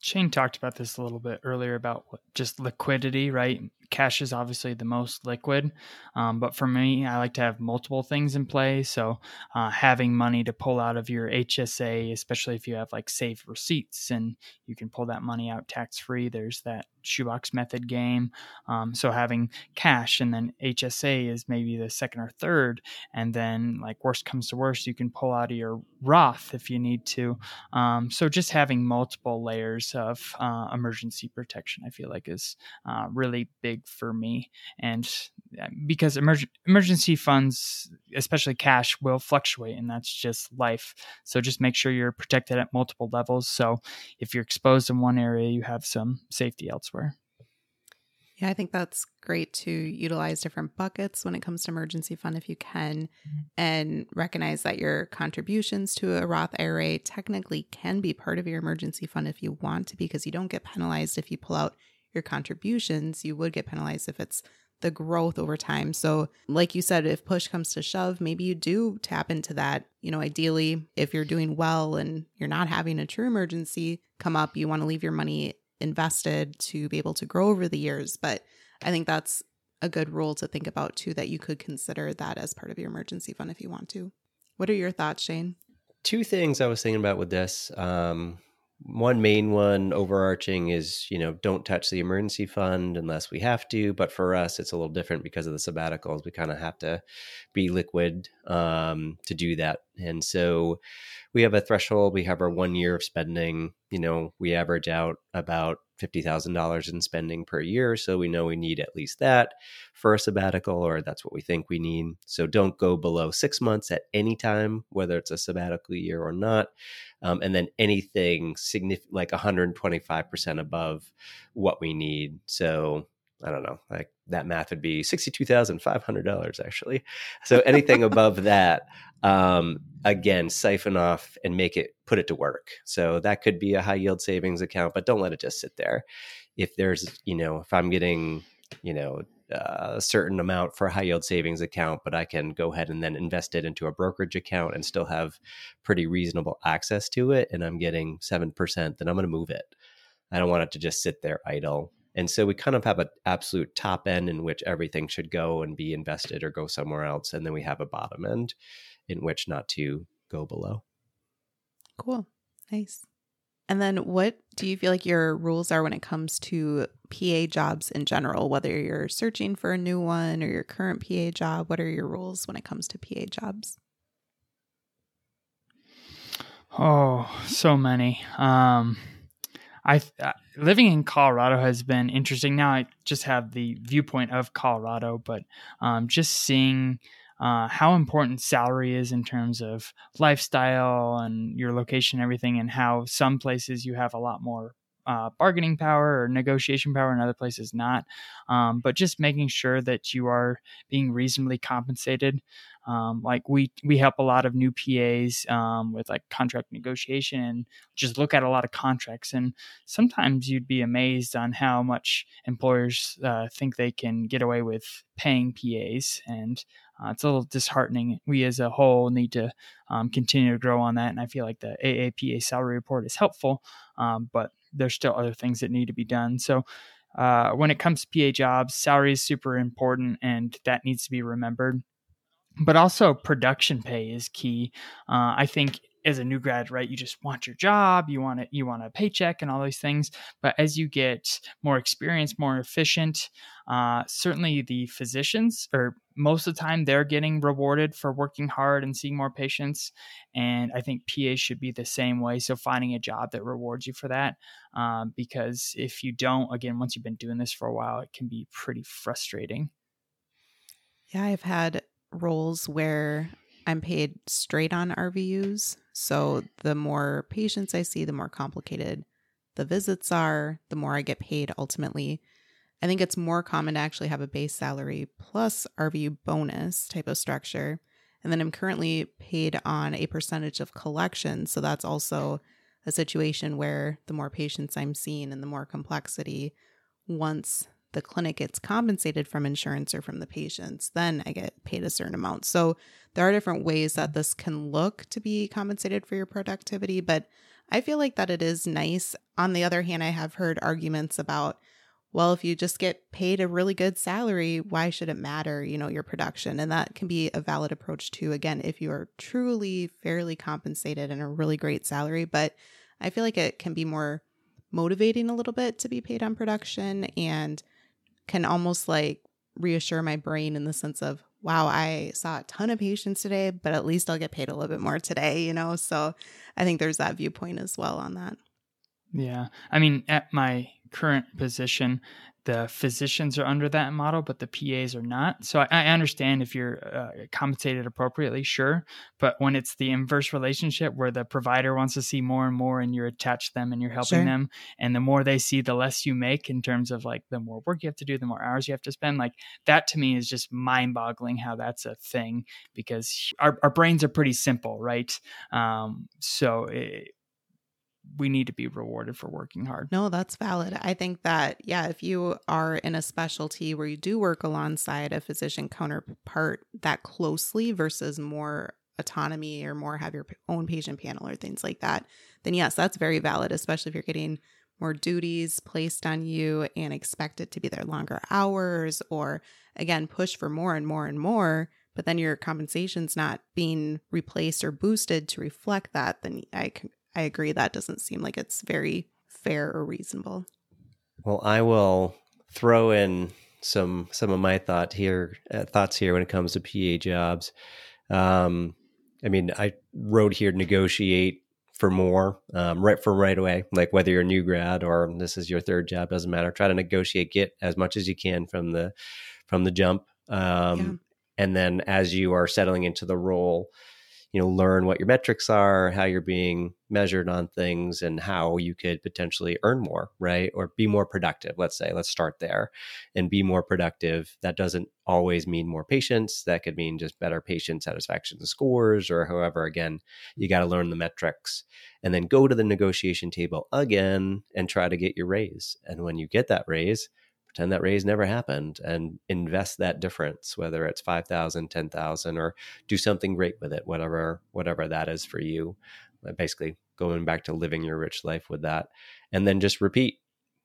Shayne talked about this a little bit earlier about just liquidity, right? Cash is obviously the most liquid, um, but for me, I like to have multiple things in play. So, uh, having money to pull out of your HSA, especially if you have like save receipts and you can pull that money out tax free. There's that shoebox method game. Um, so having cash and then HSA is maybe the second or third, and then like worst comes to worst, you can pull out of your Roth if you need to. Um, so just having multiple layers of uh, emergency protection, I feel like is uh, really big for me, and uh, because emerg- emergency funds, especially cash, will fluctuate, and that's just life. So just make sure you're protected at multiple levels. So if you're exposed in one area, you have some safety elsewhere. Yeah, I think that's great to utilize different buckets when it comes to emergency fund if you can, and recognize that your contributions to a Roth IRA technically can be part of your emergency fund if you want to, because you don't get penalized if you pull out your contributions. You would get penalized if it's the growth over time. So, like you said, if push comes to shove, maybe you do tap into that. You know, ideally, if you're doing well and you're not having a true emergency come up, you want to leave your money invested to be able to grow over the years. But I think that's a good rule to think about too that you could consider that as part of your emergency fund if you want to. What are your thoughts, Shayne? Two things I was thinking about with this. Um, one main one overarching is you know don't touch the emergency fund unless we have to but for us it's a little different because of the sabbaticals we kind of have to be liquid um, to do that and so we have a threshold we have our one year of spending you know we average out about $50,000 in spending per year. So we know we need at least that for a sabbatical, or that's what we think we need. So don't go below six months at any time, whether it's a sabbatical year or not. Um, and then anything significant, like 125% above what we need. So I don't know, like that math would be $62,500 actually. So anything above that, um, again, siphon off and make it, put it to work. So that could be a high yield savings account, but don't let it just sit there. If there's, you know, if I'm getting, you know, uh, a certain amount for a high yield savings account, but I can go ahead and then invest it into a brokerage account and still have pretty reasonable access to it, and I'm getting 7%, then I'm going to move it. I don't want it to just sit there idle and so we kind of have an absolute top end in which everything should go and be invested or go somewhere else. And then we have a bottom end in which not to go below. Cool. Nice. And then what do you feel like your rules are when it comes to PA jobs in general, whether you're searching for a new one or your current PA job? What are your rules when it comes to PA jobs? Oh, so many. Um, I uh, living in Colorado has been interesting. Now I just have the viewpoint of Colorado, but um, just seeing uh, how important salary is in terms of lifestyle and your location, and everything, and how some places you have a lot more uh, bargaining power or negotiation power, and other places not. Um, but just making sure that you are being reasonably compensated um, like we we help a lot of new PAs um, with like contract negotiation and just look at a lot of contracts. And sometimes you'd be amazed on how much employers uh, think they can get away with paying PAs, and uh, it's a little disheartening. We as a whole need to um, continue to grow on that, and I feel like the AAPA salary report is helpful, um, but there's still other things that need to be done. So. Uh, when it comes to PA jobs, salary is super important, and that needs to be remembered but also production pay is key. Uh, I think as a new grad, right, you just want your job, you want it, you want a paycheck and all these things. But as you get more experience, more efficient, uh, certainly the physicians, or most of the time, they're getting rewarded for working hard and seeing more patients. And I think PA should be the same way. So finding a job that rewards you for that, um, because if you don't, again, once you've been doing this for a while, it can be pretty frustrating. Yeah, I've had roles where I'm paid straight on RVUs. So the more patients I see, the more complicated the visits are, the more I get paid ultimately. I think it's more common to actually have a base salary plus RVU bonus type of structure. And then I'm currently paid on a percentage of collection. So that's also a situation where the more patients I'm seeing and the more complexity, once the clinic gets compensated from insurance or from the patients, then I get paid a certain amount. So there are different ways that this can look to be compensated for your productivity, but I feel like that it is nice. On the other hand, I have heard arguments about, well, if you just get paid a really good salary, why should it matter, you know, your production? And that can be a valid approach too. Again, if you are truly fairly compensated and a really great salary, but I feel like it can be more motivating a little bit to be paid on production and can almost like reassure my brain in the sense of, wow, I saw a ton of patients today, but at least I'll get paid a little bit more today, you know? So I think there's that viewpoint as well on that. Yeah. I mean, at my current position, the physicians are under that model, but the PAs are not. So I, I understand if you're uh, compensated appropriately, sure. But when it's the inverse relationship where the provider wants to see more and more and you're attached to them and you're helping sure. them, and the more they see, the less you make in terms of like the more work you have to do, the more hours you have to spend. Like that to me is just mind boggling how that's a thing because our, our brains are pretty simple, right? Um, so it, we need to be rewarded for working hard. No, that's valid. I think that, yeah, if you are in a specialty where you do work alongside a physician counterpart that closely versus more autonomy or more have your own patient panel or things like that, then yes, that's very valid, especially if you're getting more duties placed on you and expected to be there longer hours or again push for more and more and more but then your compensation's not being replaced or boosted to reflect that then i I agree that doesn't seem like it's very fair or reasonable. Well, I will throw in some some of my thought here uh, thoughts here when it comes to PA jobs. Um, I mean, I wrote here negotiate for more um, right from right away. Like whether you're a new grad or this is your third job, doesn't matter. Try to negotiate, get as much as you can from the from the jump. Um, yeah. And then as you are settling into the role, you know learn what your metrics are how you're being measured on things and how you could potentially earn more right? Or be more productive let's say let's start there and be more productive. That doesn't always mean more patients that could mean just better patient satisfaction scores or however again you got to learn the metrics and then go to the negotiation table again and try to get your raise. And when you get that raise pretend that raise never happened and invest that difference whether it's 5000 10000 or do something great with it whatever whatever that is for you. Uh, basically going back to living your rich life with that. And then just repeat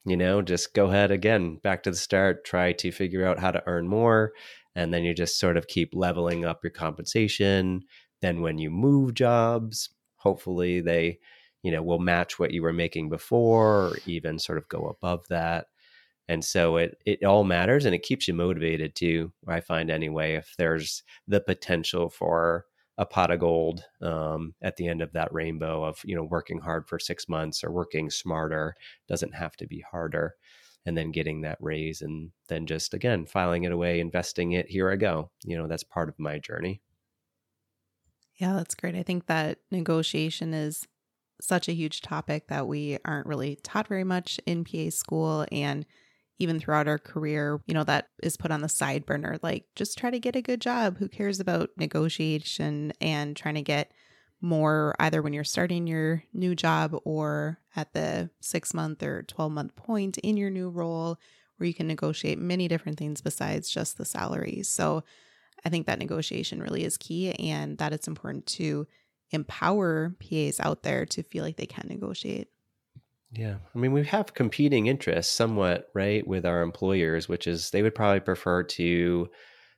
you know just go ahead again back to the start try to figure out how to earn more. And then you just sort of keep leveling up your compensation. Then when you move jobs hopefully they you know will match what you were making before or even sort of go above that and so it it all matters and it keeps you motivated too i find anyway if there's the potential for a pot of gold um, at the end of that rainbow of you know working hard for six months or working smarter doesn't have to be harder and then getting that raise and then just again filing it away investing it here i go. You know that's part of my journey. Yeah that's great. I think that negotiation is such a huge topic that we aren't really taught very much in pa school and even throughout our career, you know, that is put on the side burner. Like, just try to get a good job. Who cares about negotiation and trying to get more either when you're starting your new job or at the six month or 12 month point in your new role where you can negotiate many different things besides just the salary. So, I think that negotiation really is key and that it's important to empower PAs out there to feel like they can negotiate. Yeah. I mean, we have competing interests somewhat, right, with our employers, which is they would probably prefer to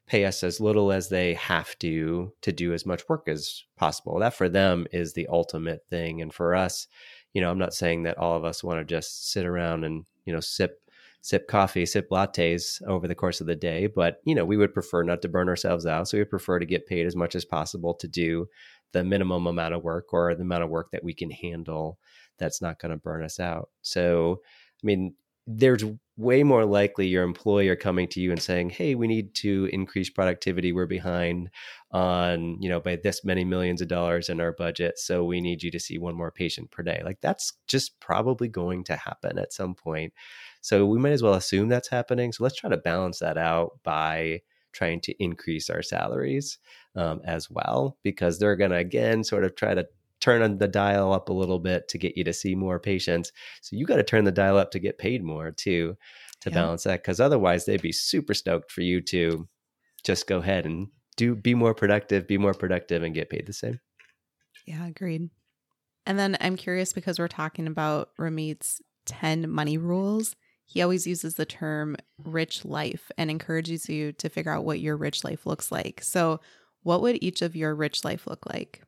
pay us as little as they have to to do as much work as possible. That for them is the ultimate thing. And for us, you know, I'm not saying that all of us want to just sit around and, you know, sip sip coffee, sip lattes over the course of the day, but you know, we would prefer not to burn ourselves out. So we would prefer to get paid as much as possible to do the minimum amount of work or the amount of work that we can handle that's not going to burn us out. So, I mean, there's way more likely your employer coming to you and saying, "Hey, we need to increase productivity. We're behind on, you know, by this many millions of dollars in our budget, so we need you to see one more patient per day." Like that's just probably going to happen at some point. So we might as well assume that's happening. So let's try to balance that out by trying to increase our salaries um, as well, because they're going to again sort of try to turn on the dial up a little bit to get you to see more patients. So you got to turn the dial up to get paid more too to yeah. balance that because otherwise they'd be super stoked for you to just go ahead and do be more productive, be more productive and get paid the same. Yeah, agreed. And then I'm curious because we're talking about Ramit's 10 money rules. He always uses the term rich life and encourages you to figure out what your rich life looks like. So, what would each of your rich life look like?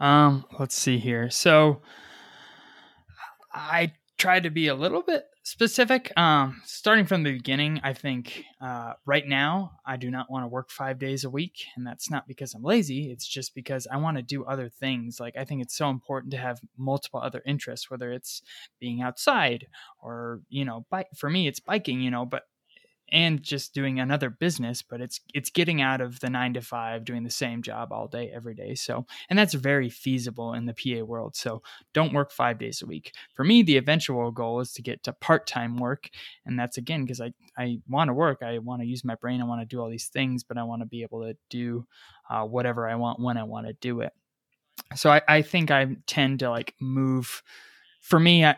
Um, let's see here. So, I try to be a little bit specific. Um, starting from the beginning, I think uh, right now I do not want to work five days a week, and that's not because I'm lazy. It's just because I want to do other things. Like I think it's so important to have multiple other interests, whether it's being outside or you know, bike. For me, it's biking. You know, but and just doing another business but it's it's getting out of the 9 to 5 doing the same job all day every day. So and that's very feasible in the PA world. So don't work 5 days a week. For me the eventual goal is to get to part-time work. And that's again because I I want to work. I want to use my brain. I want to do all these things but I want to be able to do uh, whatever I want when I want to do it. So I, I think I tend to like move for me, I,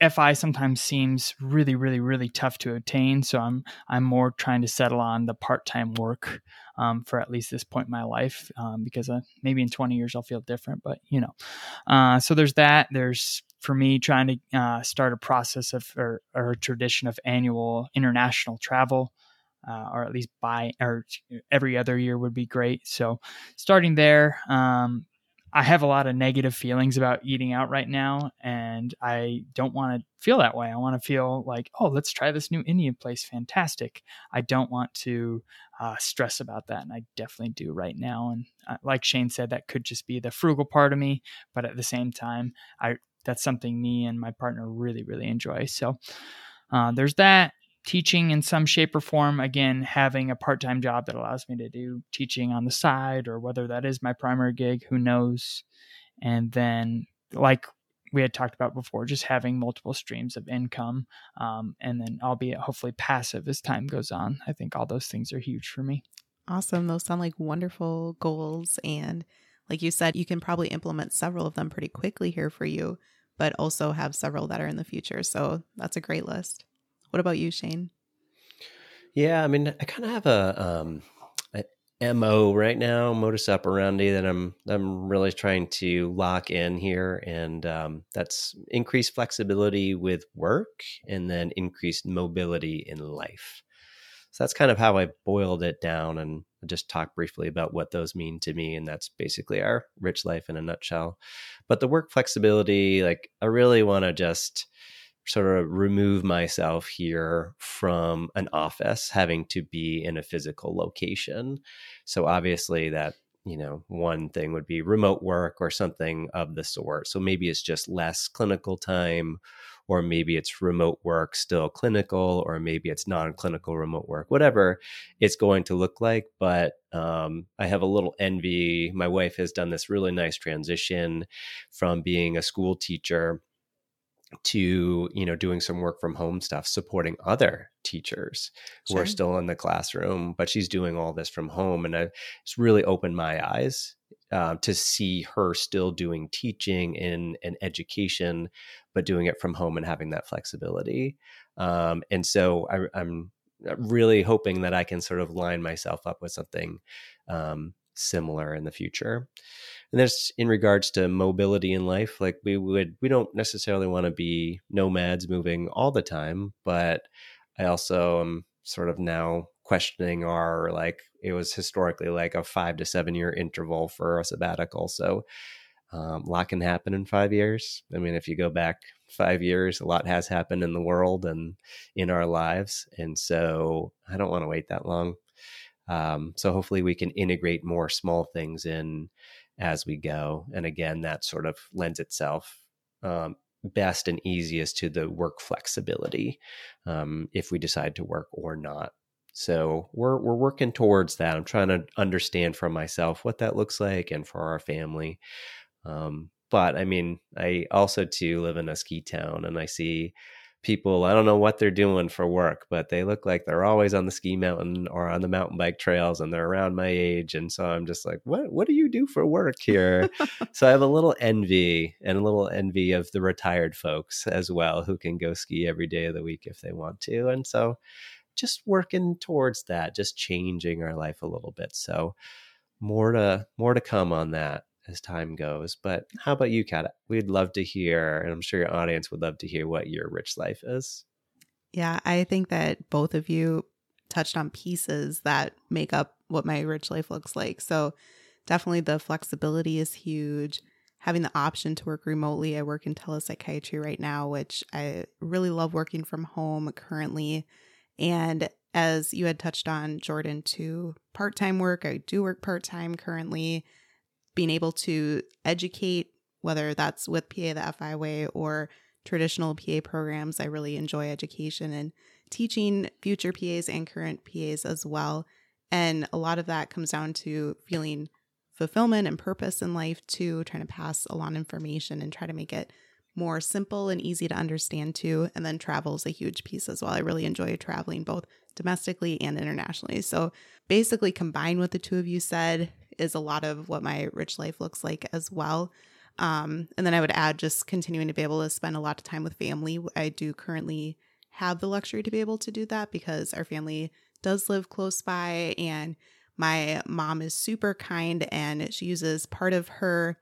FI sometimes seems really, really, really tough to obtain. So I'm I'm more trying to settle on the part time work um, for at least this point in my life um, because uh, maybe in 20 years I'll feel different. But you know, uh, so there's that. There's for me trying to uh, start a process of or, or, a tradition of annual international travel. Uh, or at least by or every other year would be great. So starting there, um, I have a lot of negative feelings about eating out right now, and I don't want to feel that way. I want to feel like, oh, let's try this new Indian place. Fantastic. I don't want to uh, stress about that, and I definitely do right now. And uh, like Shayne said, that could just be the frugal part of me, but at the same time, I that's something me and my partner really, really enjoy. So uh, there's that teaching in some shape or form again having a part-time job that allows me to do teaching on the side or whether that is my primary gig who knows? And then like we had talked about before just having multiple streams of income um, and then albeit hopefully passive as time goes on i think all those things are huge for me. Awesome. Those sound like wonderful goals and like you said you can probably implement several of them pretty quickly here for you but also have several that are in the future. So that's a great list what about you, Shayne? Yeah, I mean, I kind of have a, um, mo right now, modus operandi that I'm I'm really trying to lock in here, and um, that's increased flexibility with work, and then increased mobility in life. So that's kind of how I boiled it down, and just talk briefly about what those mean to me, and that's basically our rich life in a nutshell. But the work flexibility, like I really want to just sort of remove myself here from an office having to be in a physical location. So obviously that you know, one thing would be remote work or something of the sort. So maybe it's just less clinical time, or maybe it's remote work still clinical, or maybe it's non clinical remote work, whatever it's going to look like. But um, I have a little envy. My wife has done this really nice transition from being a school teacher to you know doing some work from home stuff supporting other teachers who are still in the classroom but she's doing all this from home and I, it's really opened my eyes uh, to see her still doing teaching in an education but doing it from home and having that flexibility. Um, and so I, am really hoping that i can sort of line myself up with something um, similar in the future and that's in regards to mobility in life like we would we don't necessarily want to be nomads moving all the time but i also am sort of now questioning our like it was historically like a five to seven year interval for a sabbatical. So um, a lot can happen in five years. I mean if you go back five years a lot has happened in the world and in our lives and so i don't want to wait that long. Um, so hopefully we can integrate more small things in as we go. And again, that sort of lends itself um, best and easiest to the work flexibility um, if we decide to work or not. So we're we're working towards that. I'm trying to understand for myself what that looks like and for our family. Um, but I mean, I also too live in a ski town, and I see people, I don't know what they're doing for work, but they look like they're always on the ski mountain or on the mountain bike trails and they're around my age. And so I'm just like, what, what do you do for work here? so I have a little envy and a little envy of the retired folks as well who can go ski every day of the week if they want to. And so just working towards that, just changing our life a little bit. So more to more to come on that as time goes. But how about you, Kat? We'd love to hear, and I'm sure your audience would love to hear what your rich life is. Yeah, I think that both of you touched on pieces that make up what my rich life looks like. So definitely the flexibility is huge. Having the option to work remotely. I work in telepsychiatry right now, which I really love working from home currently. And as you had touched on, Jordan, to part time work, I do work part time currently being able to educate, whether that's with PA the FI way or traditional PA programs. I really enjoy education and teaching future PAs and current PAs as well. And a lot of that comes down to feeling fulfillment and purpose in life too, trying to pass along information and try to make it more simple and easy to understand too. And then travel is a huge piece as well. I really enjoy traveling both domestically and internationally. So basically, combine what the two of you said is a lot of what my rich life looks like as well. Um, and then I would add just continuing to be able to spend a lot of time with family. I do currently have the luxury to be able to do that because our family does live close by and my mom is super kind and she uses part of her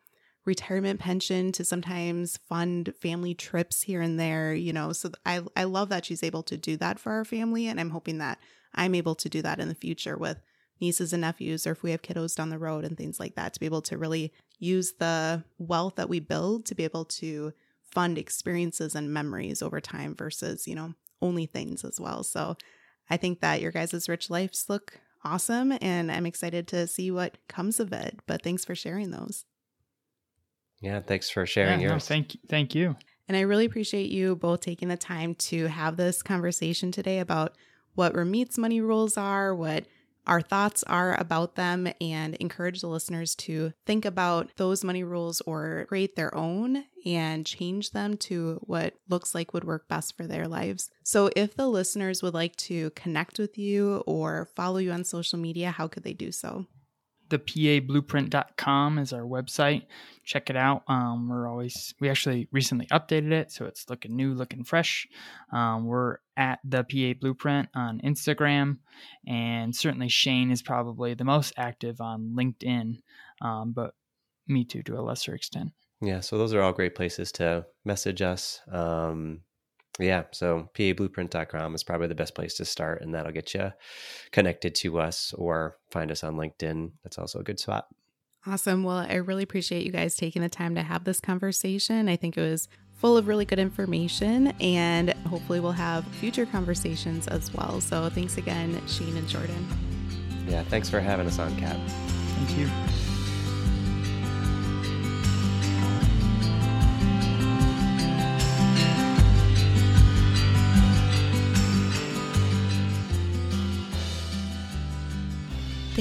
retirement pension to sometimes fund family trips here and there, you know. So I I love that she's able to do that for our family and I'm hoping that I'm able to do that in the future with nieces and nephews or if we have kiddos down the road and things like that to be able to really use the wealth that we build to be able to fund experiences and memories over time versus, you know, only things as well. So I think that your guys' rich lives look awesome and I'm excited to see what comes of it. But thanks for sharing those. Yeah, thanks for sharing Yeah, no, yours. thank thank you. And I really appreciate you both taking the time to have this conversation today about what Ramit's money rules are, what our thoughts are about them, and encourage the listeners to think about those money rules or create their own and change them to what looks like would work best for their lives. So, if the listeners would like to connect with you or follow you on social media, how could they do so? thepablueprint.com is our website. Check it out. Um, we're always we actually recently updated it, so it's looking new, looking fresh. Um, we're at the PA Blueprint on Instagram, and certainly Shayne is probably the most active on LinkedIn, um, but me too to a lesser extent. Yeah, so those are all great places to message us. Um, yeah, so pablueprint.com is probably the best place to start, and that'll get you connected to us or find us on LinkedIn. That's also a good spot. Awesome. Well, I really appreciate you guys taking the time to have this conversation. I think it was full of really good information, and hopefully, we'll have future conversations as well. So, thanks again, Shayne and Jordan. Yeah, thanks for having us on, Kat. Thank you.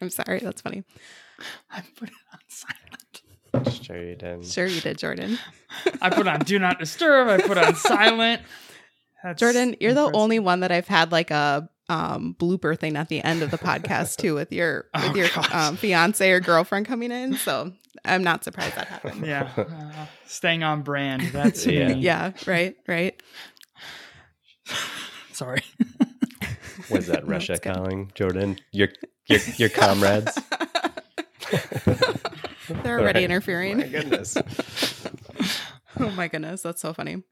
I'm sorry. That's funny. I put it on silent. Sure you did. Sure, you did, Jordan. I put on do not disturb. I put on silent. That's Jordan, you're the only one that I've had like a um, blooper thing at the end of the podcast too, with your with Oh, your um, fiance or girlfriend coming in. So I'm not surprised that happened. Yeah, uh, staying on brand. That's Yeah. me. Yeah. Right. Right. Sorry. Was that No, Russia it's good. calling Jordan? Your your your comrades? They're already Right. interfering. My goodness. Oh my goodness, that's so funny.